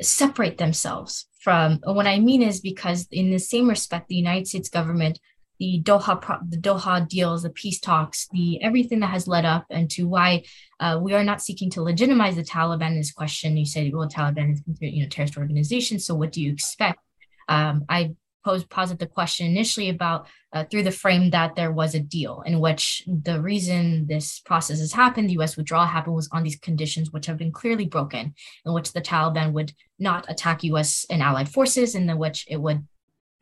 separate themselves from, what I mean is because in the same respect, the United States government the Doha the Doha deals, the peace talks, the everything that has led up and to why uh, we are not seeking to legitimize the Taliban. This question you said, well, Taliban is you know terrorist organization. So what do you expect? Um, I posed posit the question initially about uh, through the frame that there was a deal in which the reason this process has happened, the U.S. withdrawal happened, was on these conditions which have been clearly broken, in which the Taliban would not attack U.S. and allied forces, in the which it would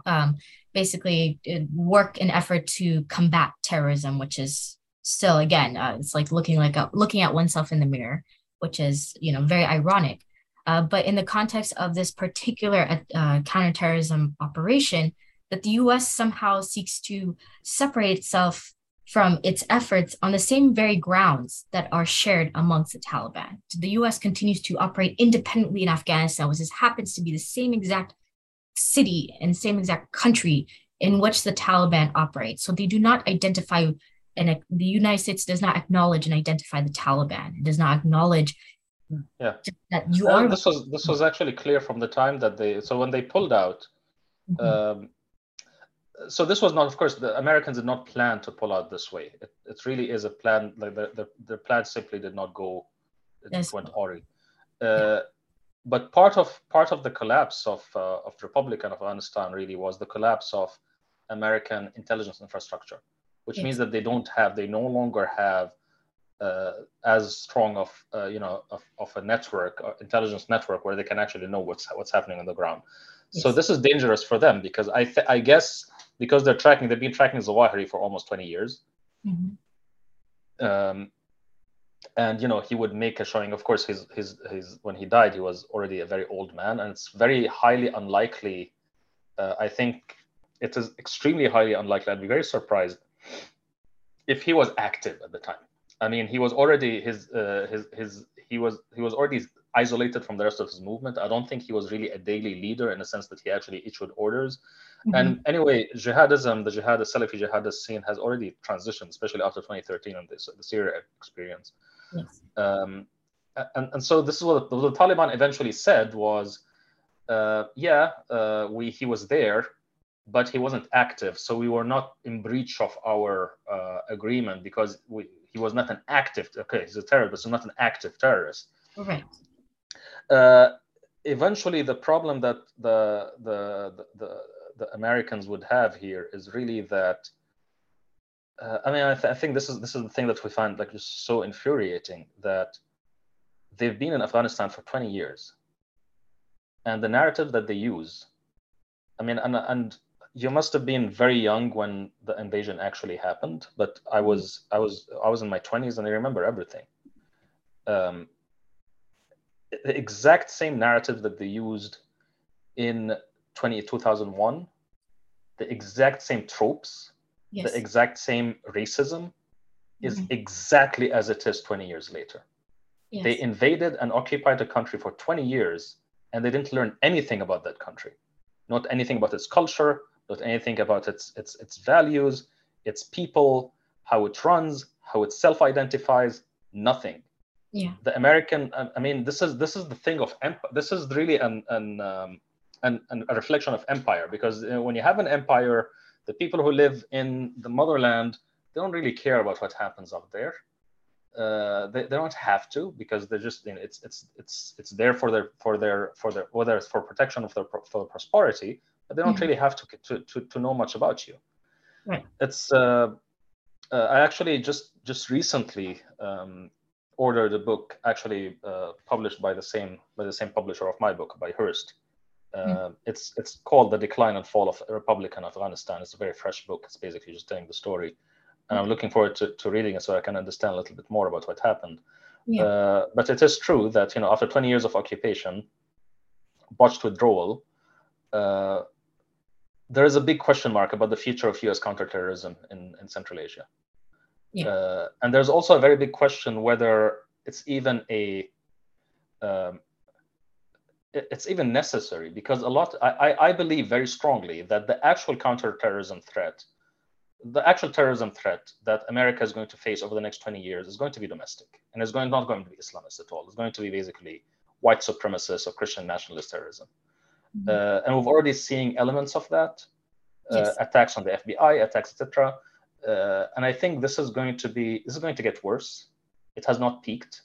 um, basically uh, work an effort to combat terrorism, which is still again, uh, it's like looking like a, looking at oneself in the mirror, which is you know very ironic. Uh, but in the context of this particular uh, counterterrorism operation, that the U.S. somehow seeks to separate itself from its efforts on the same very grounds that are shared amongst the Taliban. The US continues to operate independently in Afghanistan, which happens to be the same exact city and same exact country in which the Taliban operate. So they do not identify, and the United States does not acknowledge and identify the Taliban. It does not acknowledge yeah. that you are. This was this was actually clear from the time that they. So when they pulled out. Mm-hmm. Um, so this was not, of course, the Americans did not plan to pull out this way. It, it really is a plan. Like the, the, the plan simply did not go. It yes. went awry. Uh, yeah but part of part of the collapse of uh, of the Republic of Afghanistan really was the collapse of American intelligence infrastructure, which yes. means that they don't have, they no longer have uh, as strong of uh, you know of, of a network, uh, intelligence network, where they can actually know what's what's happening on the ground. Yes. So this is dangerous for them because I th- I guess because they're tracking, they've been tracking Zawahiri for almost 20 years. Mm-hmm. Um, and you know he would make a showing. Of course his his his when he died he was already a very old man and it's very highly unlikely uh, i think it is extremely highly unlikely. I'd be very surprised if he was active at the time. I mean he was already his uh, his his he was he was already isolated from the rest of his movement. I don't think he was really a daily leader in the sense that he actually issued orders. Mm-hmm. and anyway jihadism the jihad the salafi jihadist scene has already transitioned especially after 2013 and this the syria experience Yes. Um, and, and so this is what the, the Taliban eventually said was, uh, yeah, uh, we he was there, but he wasn't active, so we were not in breach of our uh, agreement because we, he was not an active. Okay, he's a terrorist, but not an active terrorist. Right. Uh, eventually, the problem that the the the, the, the Americans would have here is really that uh, I mean, I, th- I, think this is this is the thing that we find like just so infuriating that they've been in Afghanistan for 20 years. and the narrative that they use. I mean, and and you must have been very young when the invasion actually happened, but I was I was I was in my twenties and I remember everything. Um, the exact same narrative that they used in 20, 2001, the exact same tropes, yes. the exact same racism is mm-hmm. exactly as it is 20 years later. Yes. They invaded and occupied a country for 20 years and they didn't learn anything about that country, not anything about its culture, not anything about its, its, its values, its people, how it runs, how it self-identifies, nothing. Yeah. The American, I mean, this is this is the thing of empire. This is really an an, um, an, an a reflection of empire because when you have an empire, the people who live in the motherland they don't really care about what happens up there. Uh, they, they don't have to because they're just you know, it's it's it's it's there for their for their for their whether it's for protection of their for their prosperity, but they don't mm-hmm. really have to, to to to know much about you. Right. It's uh, uh, I actually just just recently um, ordered a book actually uh, published by the same by the same publisher of my book by Hurst. Mm. It's it's called The Decline and Fall of a Republic in Afghanistan. It's a very fresh book. It's basically just telling the story, and I'm looking forward to, to reading it so I can understand a little bit more about what happened. Yeah. Uh, but it is true that you know after 20 years of occupation, botched withdrawal, uh, there is a big question mark about the future of U.S. counterterrorism in, in Central Asia. Yeah. Uh, and there's also a very big question whether it's even a um, it's even necessary because a lot I, I believe very strongly that the actual counterterrorism threat the actual terrorism threat that america is going to face over the next 20 years is going to be domestic and it's going not going to be islamist at all it's going to be basically white supremacist or christian nationalist terrorism mm-hmm. uh, and we've already seen elements of that uh, yes. attacks on the fbi attacks etc uh, and I think this is going to be this is going to get worse. It has not peaked.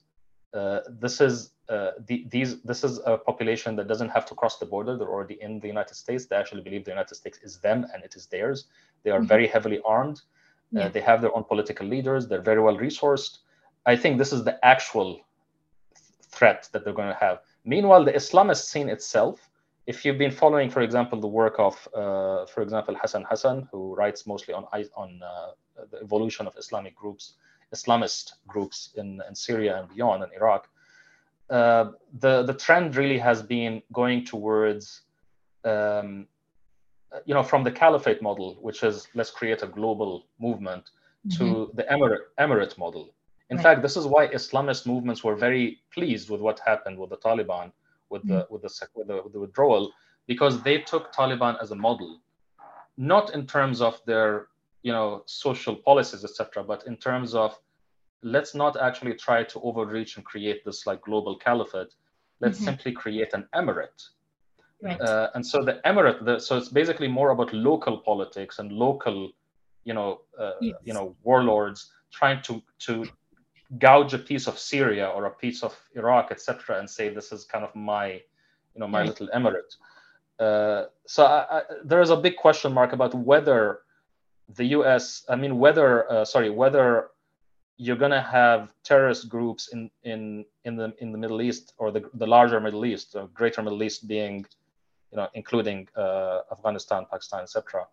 Uh, this is uh, the, these this is a population that doesn't have to cross the border. They're already in the United States. They actually believe the United States is them and it is theirs. They are mm-hmm. very heavily armed. Uh, they have their own political leaders. They're very well resourced. I think this is the actual threat that they're going to have. Meanwhile, the Islamist scene itself if you've been following, for example, the work of, uh, for example, Hassan Hassan, who writes mostly on on uh, the evolution of Islamic groups, Islamist groups in, in Syria and beyond, and Iraq, uh, the the trend really has been going towards, um, you know, from the caliphate model, which is let's create a global movement, mm-hmm. to the emirate emirate model. In right. fact, this is why Islamist movements were very pleased with what happened with the Taliban with the mm. with the with the, with the withdrawal because they took Taliban as a model, not in terms of their you know social policies etc but in terms of let's not actually try to overreach and create this like global caliphate let's mm-hmm. simply create an emirate right. Uh, and so the emirate the, so it's basically more about local politics and local you know uh, yes. you know warlords trying to to gouge a piece of Syria or a piece of Iraq, etc., and say this is kind of my, you know, my little emirate. Uh, so I, I, there is a big question mark about whether the U.S. I mean, whether uh, sorry, whether you're going to have terrorist groups in in in the in the Middle East or the the larger Middle East, the greater Middle East being, you know, including uh, Afghanistan, Pakistan, etc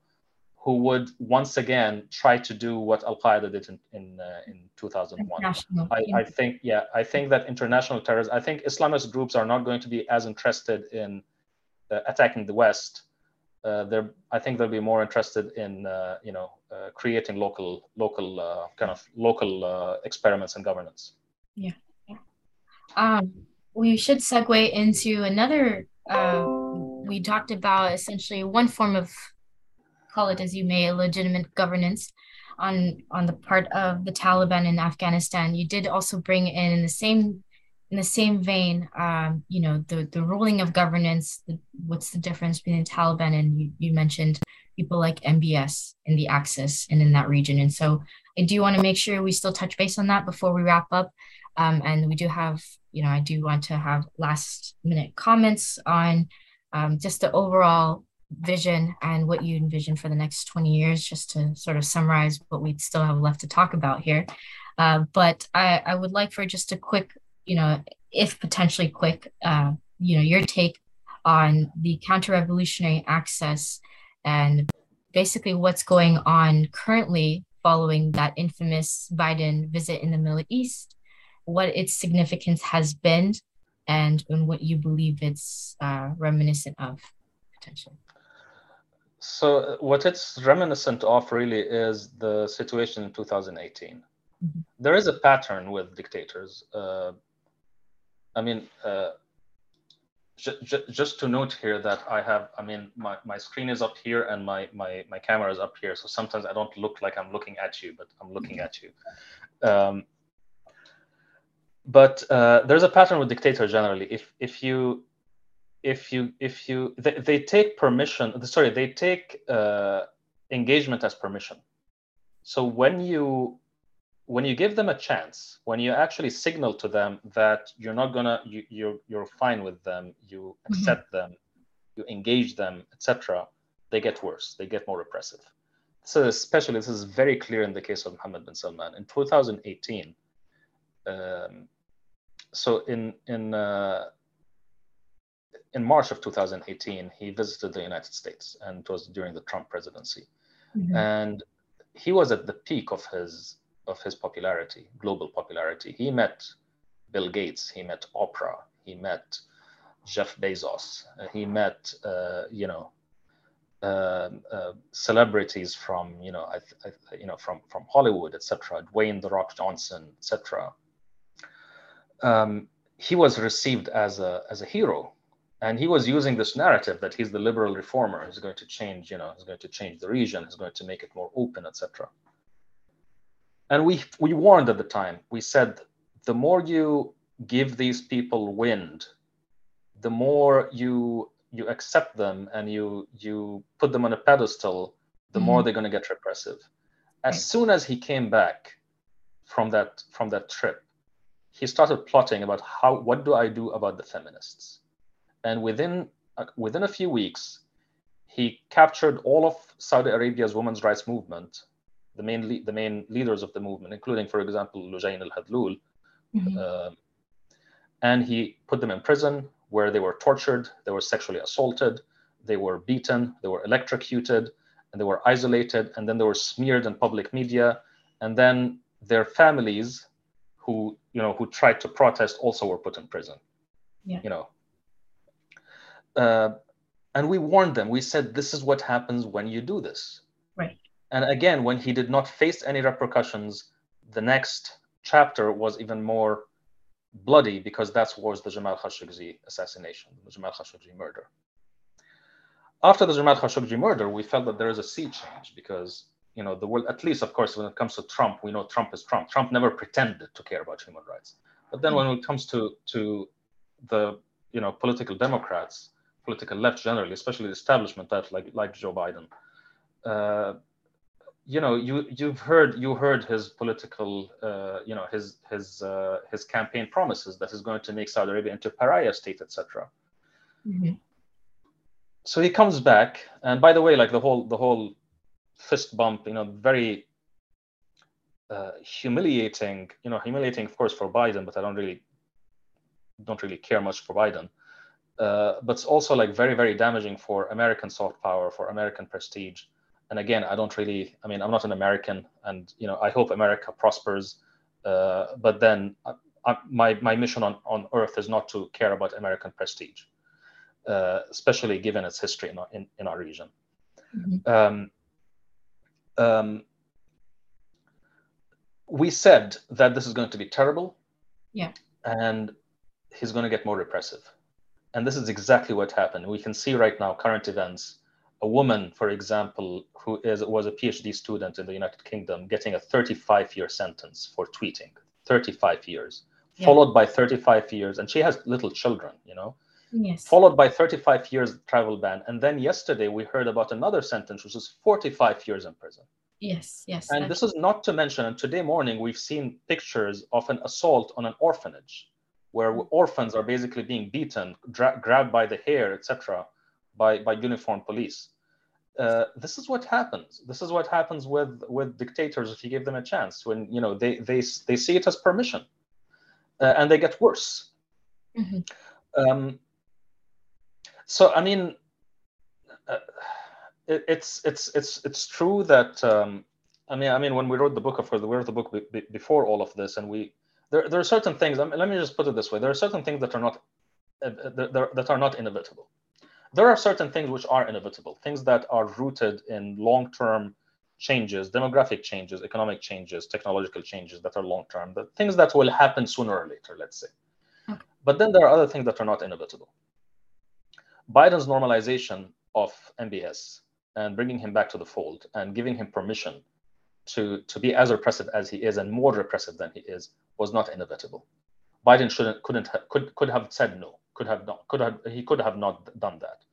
who would once again try to do what Al Qaeda did in in, uh, in 2001. I, I, think, yeah, I think that international terrorism. I think Islamist groups are not going to be as interested in uh, attacking the West. Uh, they're, I think they'll be more interested in, uh, you know, uh, creating local, local uh, kind of local experiments and governance. Yeah. yeah. Um, we should segue into another. we talked about essentially one form of call it as you may, legitimate governance on on the part of the Taliban in Afghanistan. You did also bring in, in the same in the same vein, um, you know, the the ruling of governance. The, what's the difference between the Taliban and you, you mentioned people like MBS in the Axis and in that region. And so I do want to make sure we still touch base on that before we wrap up. Um, and we do have, you know, I do want to have last minute comments on um, just the overall vision and what you envision for the next 20 years, just to sort of summarize what we still have left to talk about here. Uh, but I, I would like for just a quick, you know, if potentially quick, uh, you know, your take on the counter-revolutionary axis and basically what's going on currently following that infamous Biden visit in the Middle East, what its significance has been, and, and what you believe it's uh, reminiscent of potentially. So, uh, what it's reminiscent of really is the situation in 2018. Mm-hmm. There is a pattern with dictators. Uh, I mean, uh, just to note here that I have, I mean, my, my screen is up here and my, my, my camera is up here. So sometimes I don't look like I'm looking at you, but I'm looking at you. Um, but uh, there's a pattern with dictators generally. If, if you, if you, if you, they, they take permission, sorry, they take uh, engagement as permission. So when you when you give them a chance, when you actually signal to them that you're not gonna, you, you're you're fine with them, you mm-hmm. accept mm-hmm. them, you engage them, etc., they get worse. They get more repressive. So especially this is very clear in the case of Mohammed bin Salman in 2018. Um, so in in uh, in March of 2018, he visited the United States, and it was during the Trump presidency, mm-hmm. and he was at the peak of his of his popularity, global popularity. He met Bill Gates, he met Oprah, he met Jeff Bezos, uh, he met, uh, you know, uh, uh, celebrities from, you know, I, I, you know, from from Hollywood, etc. Dwayne the Rock Johnson, etc. Um, he was received as a as a hero, and he was using this narrative that he's the liberal reformer, who's going to change, you know, he's going to change the region, he's going to make it more open, etc and we we warned at the time we said the more you give these people wind the more you you accept them and you you put them on a pedestal the mm-hmm. more they're going to get repressive as right. soon as he came back from that from that trip he started plotting about how what do i do about the feminists and within uh, within a few weeks he captured all of saudi arabia's women's rights movement the main le- the main leaders of the movement, including, for example, Loujain al-Hathloul, mm-hmm. uh, and he put them in prison where they were tortured, they were sexually assaulted, they were beaten, they were electrocuted, and they were isolated, and then they were smeared in public media, and then their families, who you know who tried to protest, also were put in prison. Yeah. You know. Uh, and we warned them. We said, "This is what happens when you do this." And again, when he did not face any repercussions, the next chapter was even more bloody because that was the Jamal Khashoggi assassination, the Jamal Khashoggi murder. After the Jamal Khashoggi murder, we felt that there is a sea change because you know the world, at least of course, when it comes to Trump, we know Trump is Trump. Trump never pretended to care about human rights. But then when it comes to to the you know political Democrats, political left generally, especially the establishment that like like Joe Biden, uh, you know you you've heard you heard his political uh, you know his his uh, his campaign promises that he's going to make Saudi Arabia into a pariah state etc. Mm-hmm. So he comes back, and by the way, like the whole the whole fist bump, you know, very uh, humiliating, you know, humiliating of course for Biden, but I don't really don't really care much for Biden. Uh, but it's also like very very damaging for American soft power, for American prestige and again, I don't really. I mean, I'm not an American, and you know, I hope America prospers. Uh, but then, I, uh, I, my my mission on on Earth is not to care about American prestige, uh, especially given its history in our, in, in our region. Mm-hmm. Um, um, we said that this is going to be terrible. Yeah. And he's going to get more repressive. And this is exactly what happened. We can see right now current events a woman, for example, who is was a PhD student in the United Kingdom, getting a 35 year sentence for tweeting, 35 years, yeah. followed by 35 years, and she has little children, you know. Yes. Followed by 35 years travel ban, and then yesterday we heard about another sentence, which is 45 years in prison. Yes, yes. And this is not to mention, and today morning we've seen pictures of an assault on an orphanage, where mm. orphans are basically being beaten, dra- grabbed by the hair, etc by, by uniformed police. Uh, this is what happens. This is what happens with, with dictators if you give them a chance. When you know they they, they see it as permission, uh, and they get worse. Mm-hmm. Um, So I mean, uh, it, it's it's it's it's true that um, I mean I mean when we wrote the book, of course, we wrote the book be, be, before all of this, and we there there are certain things. I mean, let me just put it this way: there are certain things that are not uh, uh that are not inevitable. There are certain things which are inevitable, things that are rooted in long-term changes, demographic changes, economic changes, technological changes that are long-term, the things that will happen sooner or later, let's say. Okay. But then there are other things that are not inevitable. Biden's normalization of MBS and bringing him back to the fold and giving him permission to, to be as repressive as he is and more repressive than he is was not inevitable. Biden shouldn't couldn't could could have said no. Could have not could have he could have not done that.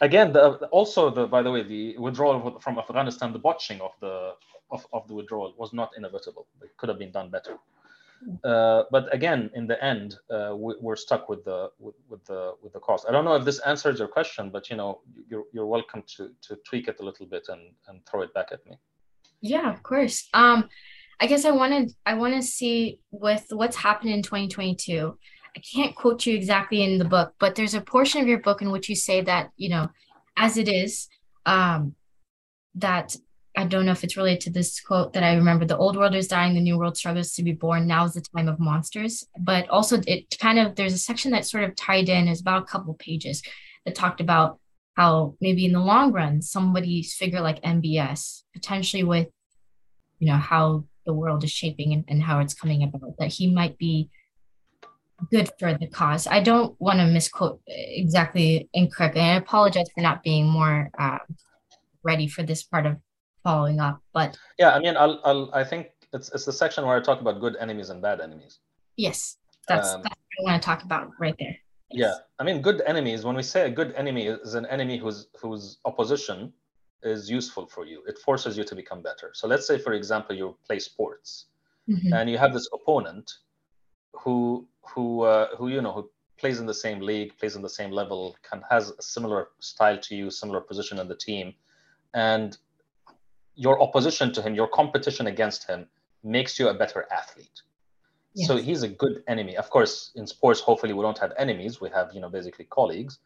Again, the, also the by the way the withdrawal from Afghanistan, the botching of the of, of the withdrawal was not inevitable. It could have been done better. Uh, but again, in the end, uh, we, are stuck with the with, with, the with the cost. I don't know if this answers your question, but you know, you're you're welcome to to tweak it a little bit and and throw it back at me. Yeah, of course. Um, I guess I wanted I want to see with what's happened in 2022. I can't quote you exactly in the book, but there's a portion of your book in which you say that you know, as it is, um, that I don't know if it's related to this quote that I remember the old world is dying, the new world struggles to be born. Now is the time of monsters. But also, it kind of there's a section that sort of tied in, is about a couple pages that talked about how maybe in the long run, somebody's figure like MBS, potentially with, you know, how the world is shaping and, and how it's coming about, that he might be good for the cause. I don't want to misquote exactly incorrectly. I apologize for not being more uh, ready for this part of following up. But yeah, I mean, I'll, I'll I think it's it's the section where I talk about good enemies and bad enemies. Yes, that's um, that's what I want to talk about right there. Yes. Yeah, I mean, good enemies. When we say a good enemy is an enemy whose whose opposition is useful for you. It forces you to become better. So let's say, for example, you play sports, mm-hmm. and you have this opponent who who uh, who you know who plays in the same league, plays in the same level, can has a similar style to you, similar position in the team, and your opposition to him, your competition against him, makes you a better athlete. Yes. So he's a good enemy. Of course, in sports, hopefully we don't have enemies. We have, you know, basically colleagues.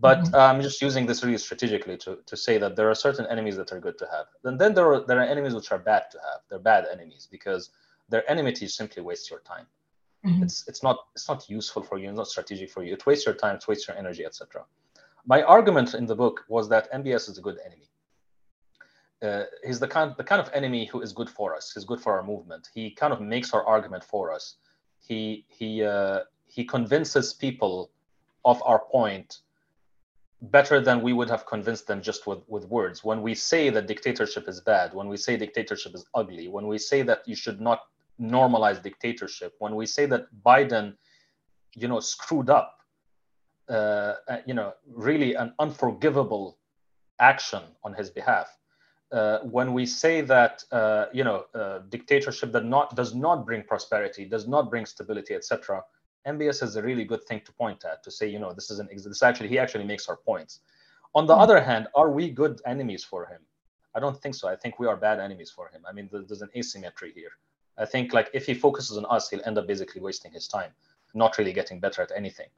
But mm-hmm. I'm just using this really strategically to, to say that there are certain enemies that are good to have. And then there are there are enemies which are bad to have. They're bad enemies because their enmity simply wastes your time. Mm-hmm. It's it's not it's not useful for you. It's not strategic for you. It wastes your time. It wastes your energy, etc. My argument in the book was that MBS is a good enemy uh, he's the kind the kind of enemy who is good for us. He's good for our movement. He kind of makes our argument for us. He he uh, he convinces people of our point better than we would have convinced them just with, with words. When we say that dictatorship is bad, when we say dictatorship is ugly, when we say that you should not normalize dictatorship, when we say that Biden, you know, screwed up, uh, uh you know, really an unforgivable action on his behalf, uh, when we say that uh, you know uh, dictatorship that not does not bring prosperity, does not bring stability, etc. MBS is a really good thing to point at to say you know this is an this actually he actually makes our points. On the mm-hmm. other hand, are we good enemies for him? I don't think so. I think we are bad enemies for him. I mean, there's an asymmetry here. I think like if he focuses on us, he'll end up basically wasting his time, not really getting better at anything.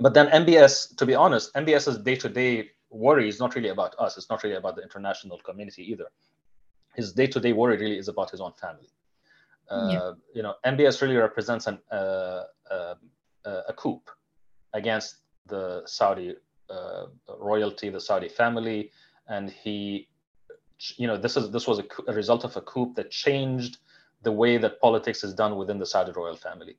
But then MBS, to be honest, MBS's day-to-day worry is not really about us. It's not really about the international community either. His day-to-day worry really is about his own family. Uh, yeah. You know, MBS really represents an, uh, uh, a coup against the Saudi uh, royalty, the Saudi family, and he, you know, this is this was a, a result of a coup that changed the way that politics is done within the Saudi royal family,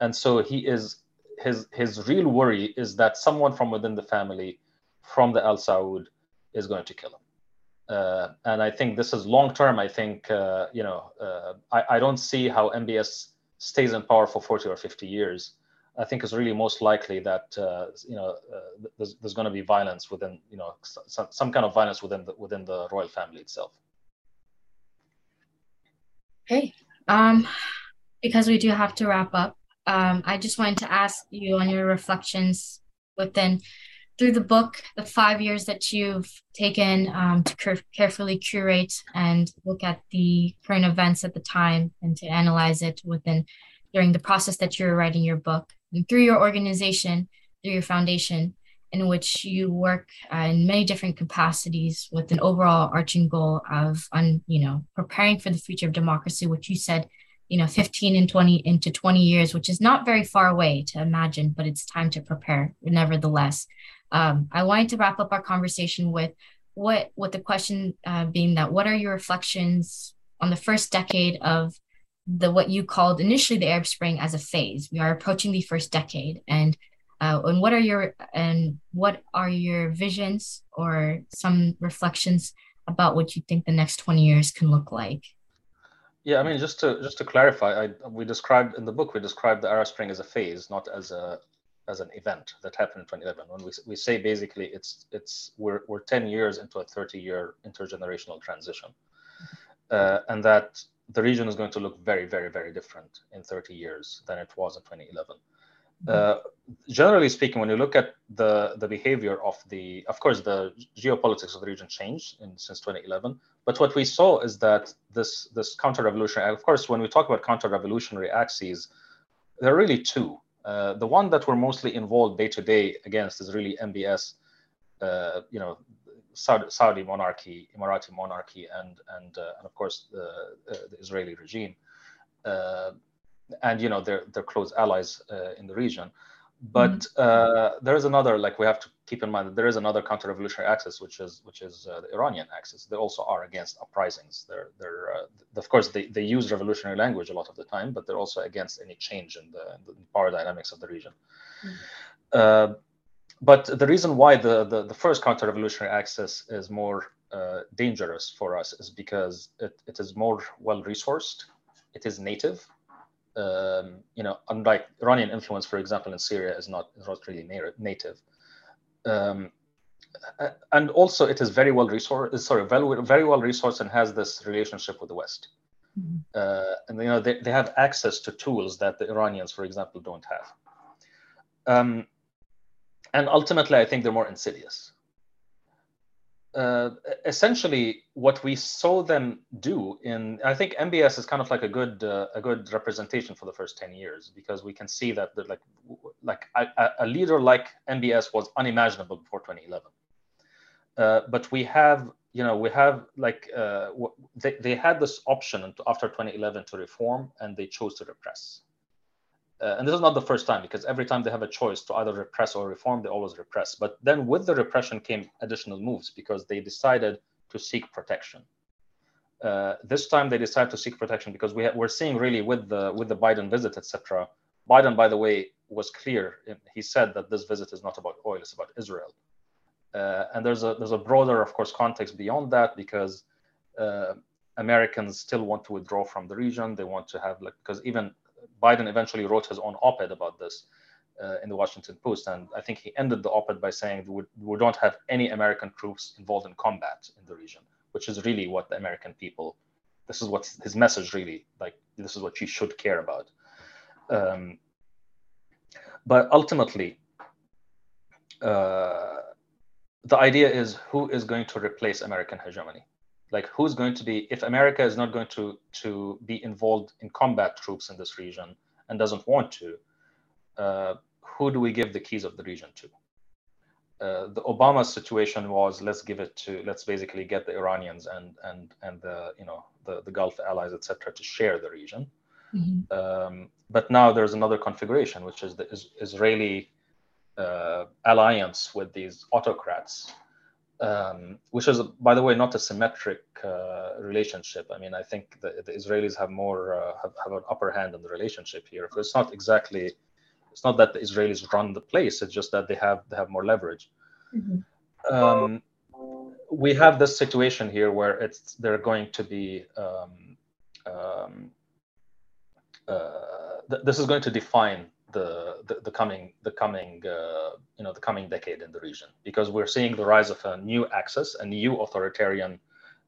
and so he is his his real worry is that someone from within the family from the Al Saud is going to kill him. Uh, and I think this is long term. I think uh, you know uh, I, I don't see how MBS stays in power for 40 or 50 years. I think it's really most likely that uh, you know uh, there's, there's going to be violence within you know some, some kind of violence within the within the royal family itself. Okay, um, because we do have to wrap up. Um, I just wanted to ask you on your reflections within through the book, the five years that you've taken um, to carefully curate and look at the current events at the time and to analyze it within during the process that you're writing your book and through your organization, through your foundation, in which you work uh, in many different capacities with an overall arching goal of, you know, preparing for the future of democracy, which you said, you know, 15 and 20 into 20 years, which is not very far away to imagine, but it's time to prepare nevertheless. Um, I wanted to wrap up our conversation with what, with the question uh, being that what are your reflections on the first decade of the what you called initially the Arab Spring as a phase? We are approaching the first decade, and uh, and what are your and what are your visions or some reflections about what you think the next 20 years can look like? Yeah i mean just to just to clarify I, we described in the book we described the arab spring as a phase not as a as an event that happened in 2011 when we, we say basically it's it's we're, we're 10 years into a 30 year intergenerational transition. Uh, and that the region is going to look very very very different in 30 years than it was in 2011 uh, generally speaking, when you look at the the behavior of the, of course, the geopolitics of the region changed in, since 2011. But what we saw is that this this counter-revolutionary, of course, when we talk about counter-revolutionary axes, there are really two. Uh, the one that we're mostly involved day to day against is really MBS, uh, you know, Saudi, Saudi, monarchy, Emirati monarchy, and and uh, and of course the, uh, the Israeli regime. Uh, and you know they're they're close allies uh, in the region. But mm-hmm. uh, there is another, like we have to keep in mind that there is another counter-revolutionary axis, which is which is uh, the Iranian axis. They also are against uprisings. They're they're uh, of course they, they use revolutionary language a lot of the time, but they're also against any change in the, in the power dynamics of the region. Mm-hmm. but the reason why the, the, the first counter-revolutionary axis is more uh, dangerous for us is because it, it is more well resourced, it is native, um, you know, unlike Iranian influence, for example, in Syria is not, is not really native. Um, and also it is very well resourced, sorry, very, very well resourced and has this relationship with the West. Mm-hmm. Uh, and you know they, they have access to tools that the Iranians, for example, don't have. Um, and ultimately, I think they're more insidious uh, essentially what we saw them do in i think mbs is kind of like a good uh, a good representation for the first 10 years because we can see that like like a, a, leader like mbs was unimaginable before 2011 uh, but we have you know we have like uh, they, they had this option after 2011 to reform and they chose to repress uh, and this is not the first time because every time they have a choice to either repress or reform, they always repress. But then with the repression came additional moves because they decided to seek protection. Uh, this time they decided to seek protection because we we're seeing really with the with the Biden visit, etc. Biden, by the way, was clear. He said that this visit is not about oil; it's about Israel. Uh, and there's a there's a broader, of course, context beyond that because uh, Americans still want to withdraw from the region. They want to have like because even Biden eventually wrote his own op-ed about this uh, in the Washington Post, and I think he ended the op-ed by saying we, we don't have any American troops involved in combat in the region, which is really what the American people. This is what his message really like. This is what you should care about. Um, but ultimately, uh, the idea is who is going to replace American hegemony like who's going to be if america is not going to to be involved in combat troops in this region and doesn't want to uh, who do we give the keys of the region to uh, the obama situation was let's give it to let's basically get the iranians and and and the you know the, the gulf allies etc to share the region mm-hmm. um, but now there's another configuration which is the is, israeli uh, alliance with these autocrats um, which is, by the way, not a symmetric uh, relationship. I mean, I think the, the Israelis have more uh, have, have, an upper hand in the relationship here. So it's not exactly, it's not that the Israelis run the place. It's just that they have they have more leverage. Mm-hmm. Um, we have this situation here where it's they're going to be. Um, um uh, th- this is going to define the, the, the coming the coming uh, you know the coming decade in the region because we're seeing the rise of a new axis, a new authoritarian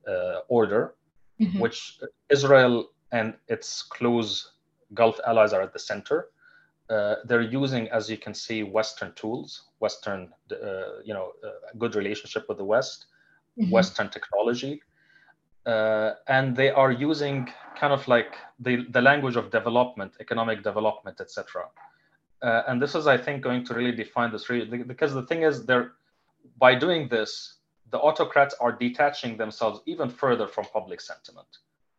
uh, order, mm-hmm. which Israel and its close Gulf allies are at the center. Uh, they're using, as you can see, Western tools, Western, uh, you know, uh, good relationship with the West, mm-hmm. Western technology, uh, and they are using kind of like the, the language of development, economic development, etc uh, and this is, I think, going to really define this. Really, because the thing is, they're by doing this, the autocrats are detaching themselves even further from public sentiment.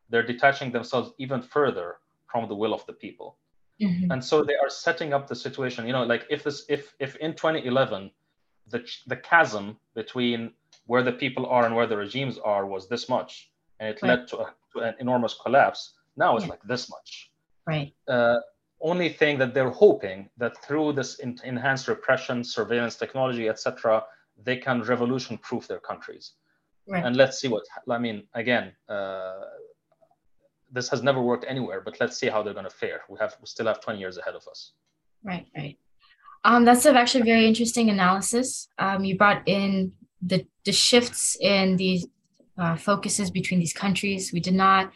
They're detaching themselves even further from the will of the people. Mm-hmm. And so they are setting up the situation, you know, like if this, if if in 2011, the the chasm between where the people are and where the regimes are was this much, and it right. led to, a, to, an enormous collapse. Now it's yeah. like this much. Right. Uh, only thing that they're hoping that through this in, enhanced repression, surveillance technology, etc., they can revolution proof their countries. Right. And let's see what, I mean, again, uh, this has never worked anywhere, but let's see how they're going to fare. We have, we still have 20 years ahead of us. Right, right. Um, that's a actually very interesting analysis. Um, you brought in the, the shifts in these uh, focuses between these countries. We did not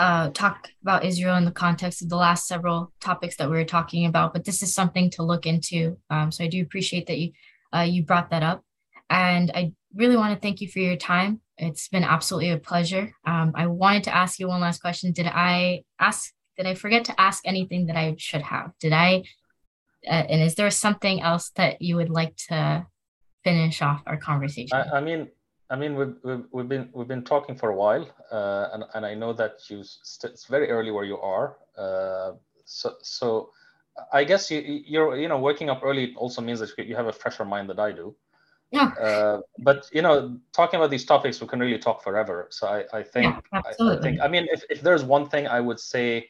uh, talk about Israel in the context of the last several topics that we were talking about, but this is something to look into. Um, so I do appreciate that you uh, you brought that up, and I really want to thank you for your time. It's been absolutely a pleasure. Um, I wanted to ask you one last question. Did I ask? Did I forget to ask anything that I should have? Did I? Uh, and is there something else that you would like to finish off our conversation? I, I mean, I mean, we've, we've, we've been we've been talking for a while, uh, and and I know that you it's very early where you are. Uh, so so, I guess you you're you know waking up early also means that you have a fresher mind than I do. Yeah. Uh, but you know, talking about these topics, we can really talk forever. So I I think yeah, I, I, think I mean if if there's one thing I would say,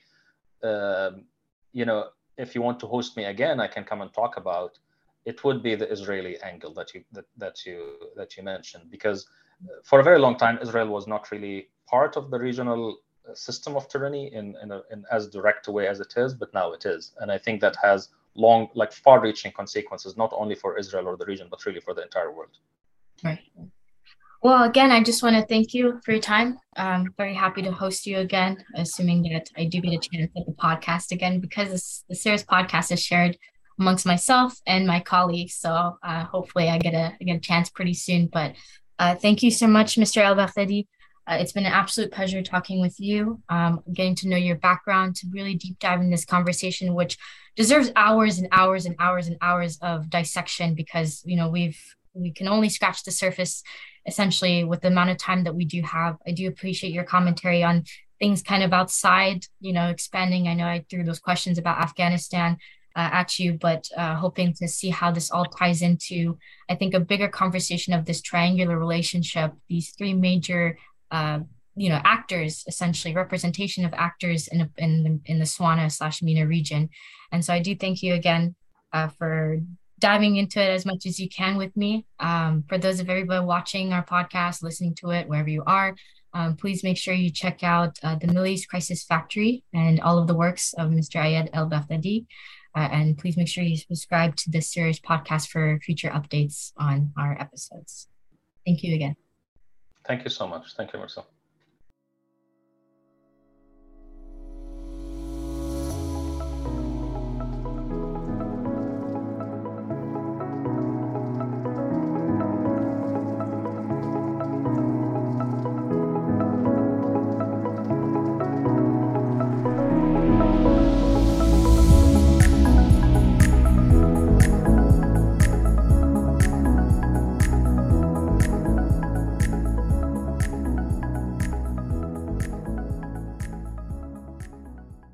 um, you know, if you want to host me again, I can come and talk about it would be the Israeli angle that you that, that you that you mentioned because uh, for a very long time Israel was not really part of the regional uh, system of tyranny in in, a, in as direct a way as it is, but now it is, and I think that has long like far-reaching consequences not only for Israel or the region but really for the entire world. Right. Well, again, I just want to thank you for your time. I'm very happy to host you again, assuming that I do get a chance at the podcast again because the CIRIS podcast is shared amongst myself and my colleagues. So uh, hopefully I get a I get a chance pretty soon. But uh, thank you so much, Mr. El Baghdadi. Uh, it's been an absolute pleasure talking with you, um, getting to know your background, to really deep dive in this conversation, which deserves hours and hours and hours and hours of dissection because you know we've we can only scratch the surface essentially with the amount of time that we do have. I do appreciate your commentary on things kind of outside, you know, expanding. I know I threw those questions about Afghanistan, uh, at you, but uh, hoping to see how this all ties into, I think, a bigger conversation of this triangular relationship, these three major, uh, you know, actors, essentially representation of actors in, in, the, in the SWANA slash MENA region. And so I do thank you again uh, for diving into it as much as you can with me. Um, for those of everybody watching our podcast, listening to it, wherever you are, um, please make sure you check out uh, the Middle East Crisis Factory and all of the works of Mr. Iyad El Baghdadi. Uh, and please make sure you subscribe to this CIRIS podcast for future updates on our episodes. Thank you again. Thank you so much. Thank you, Marcel.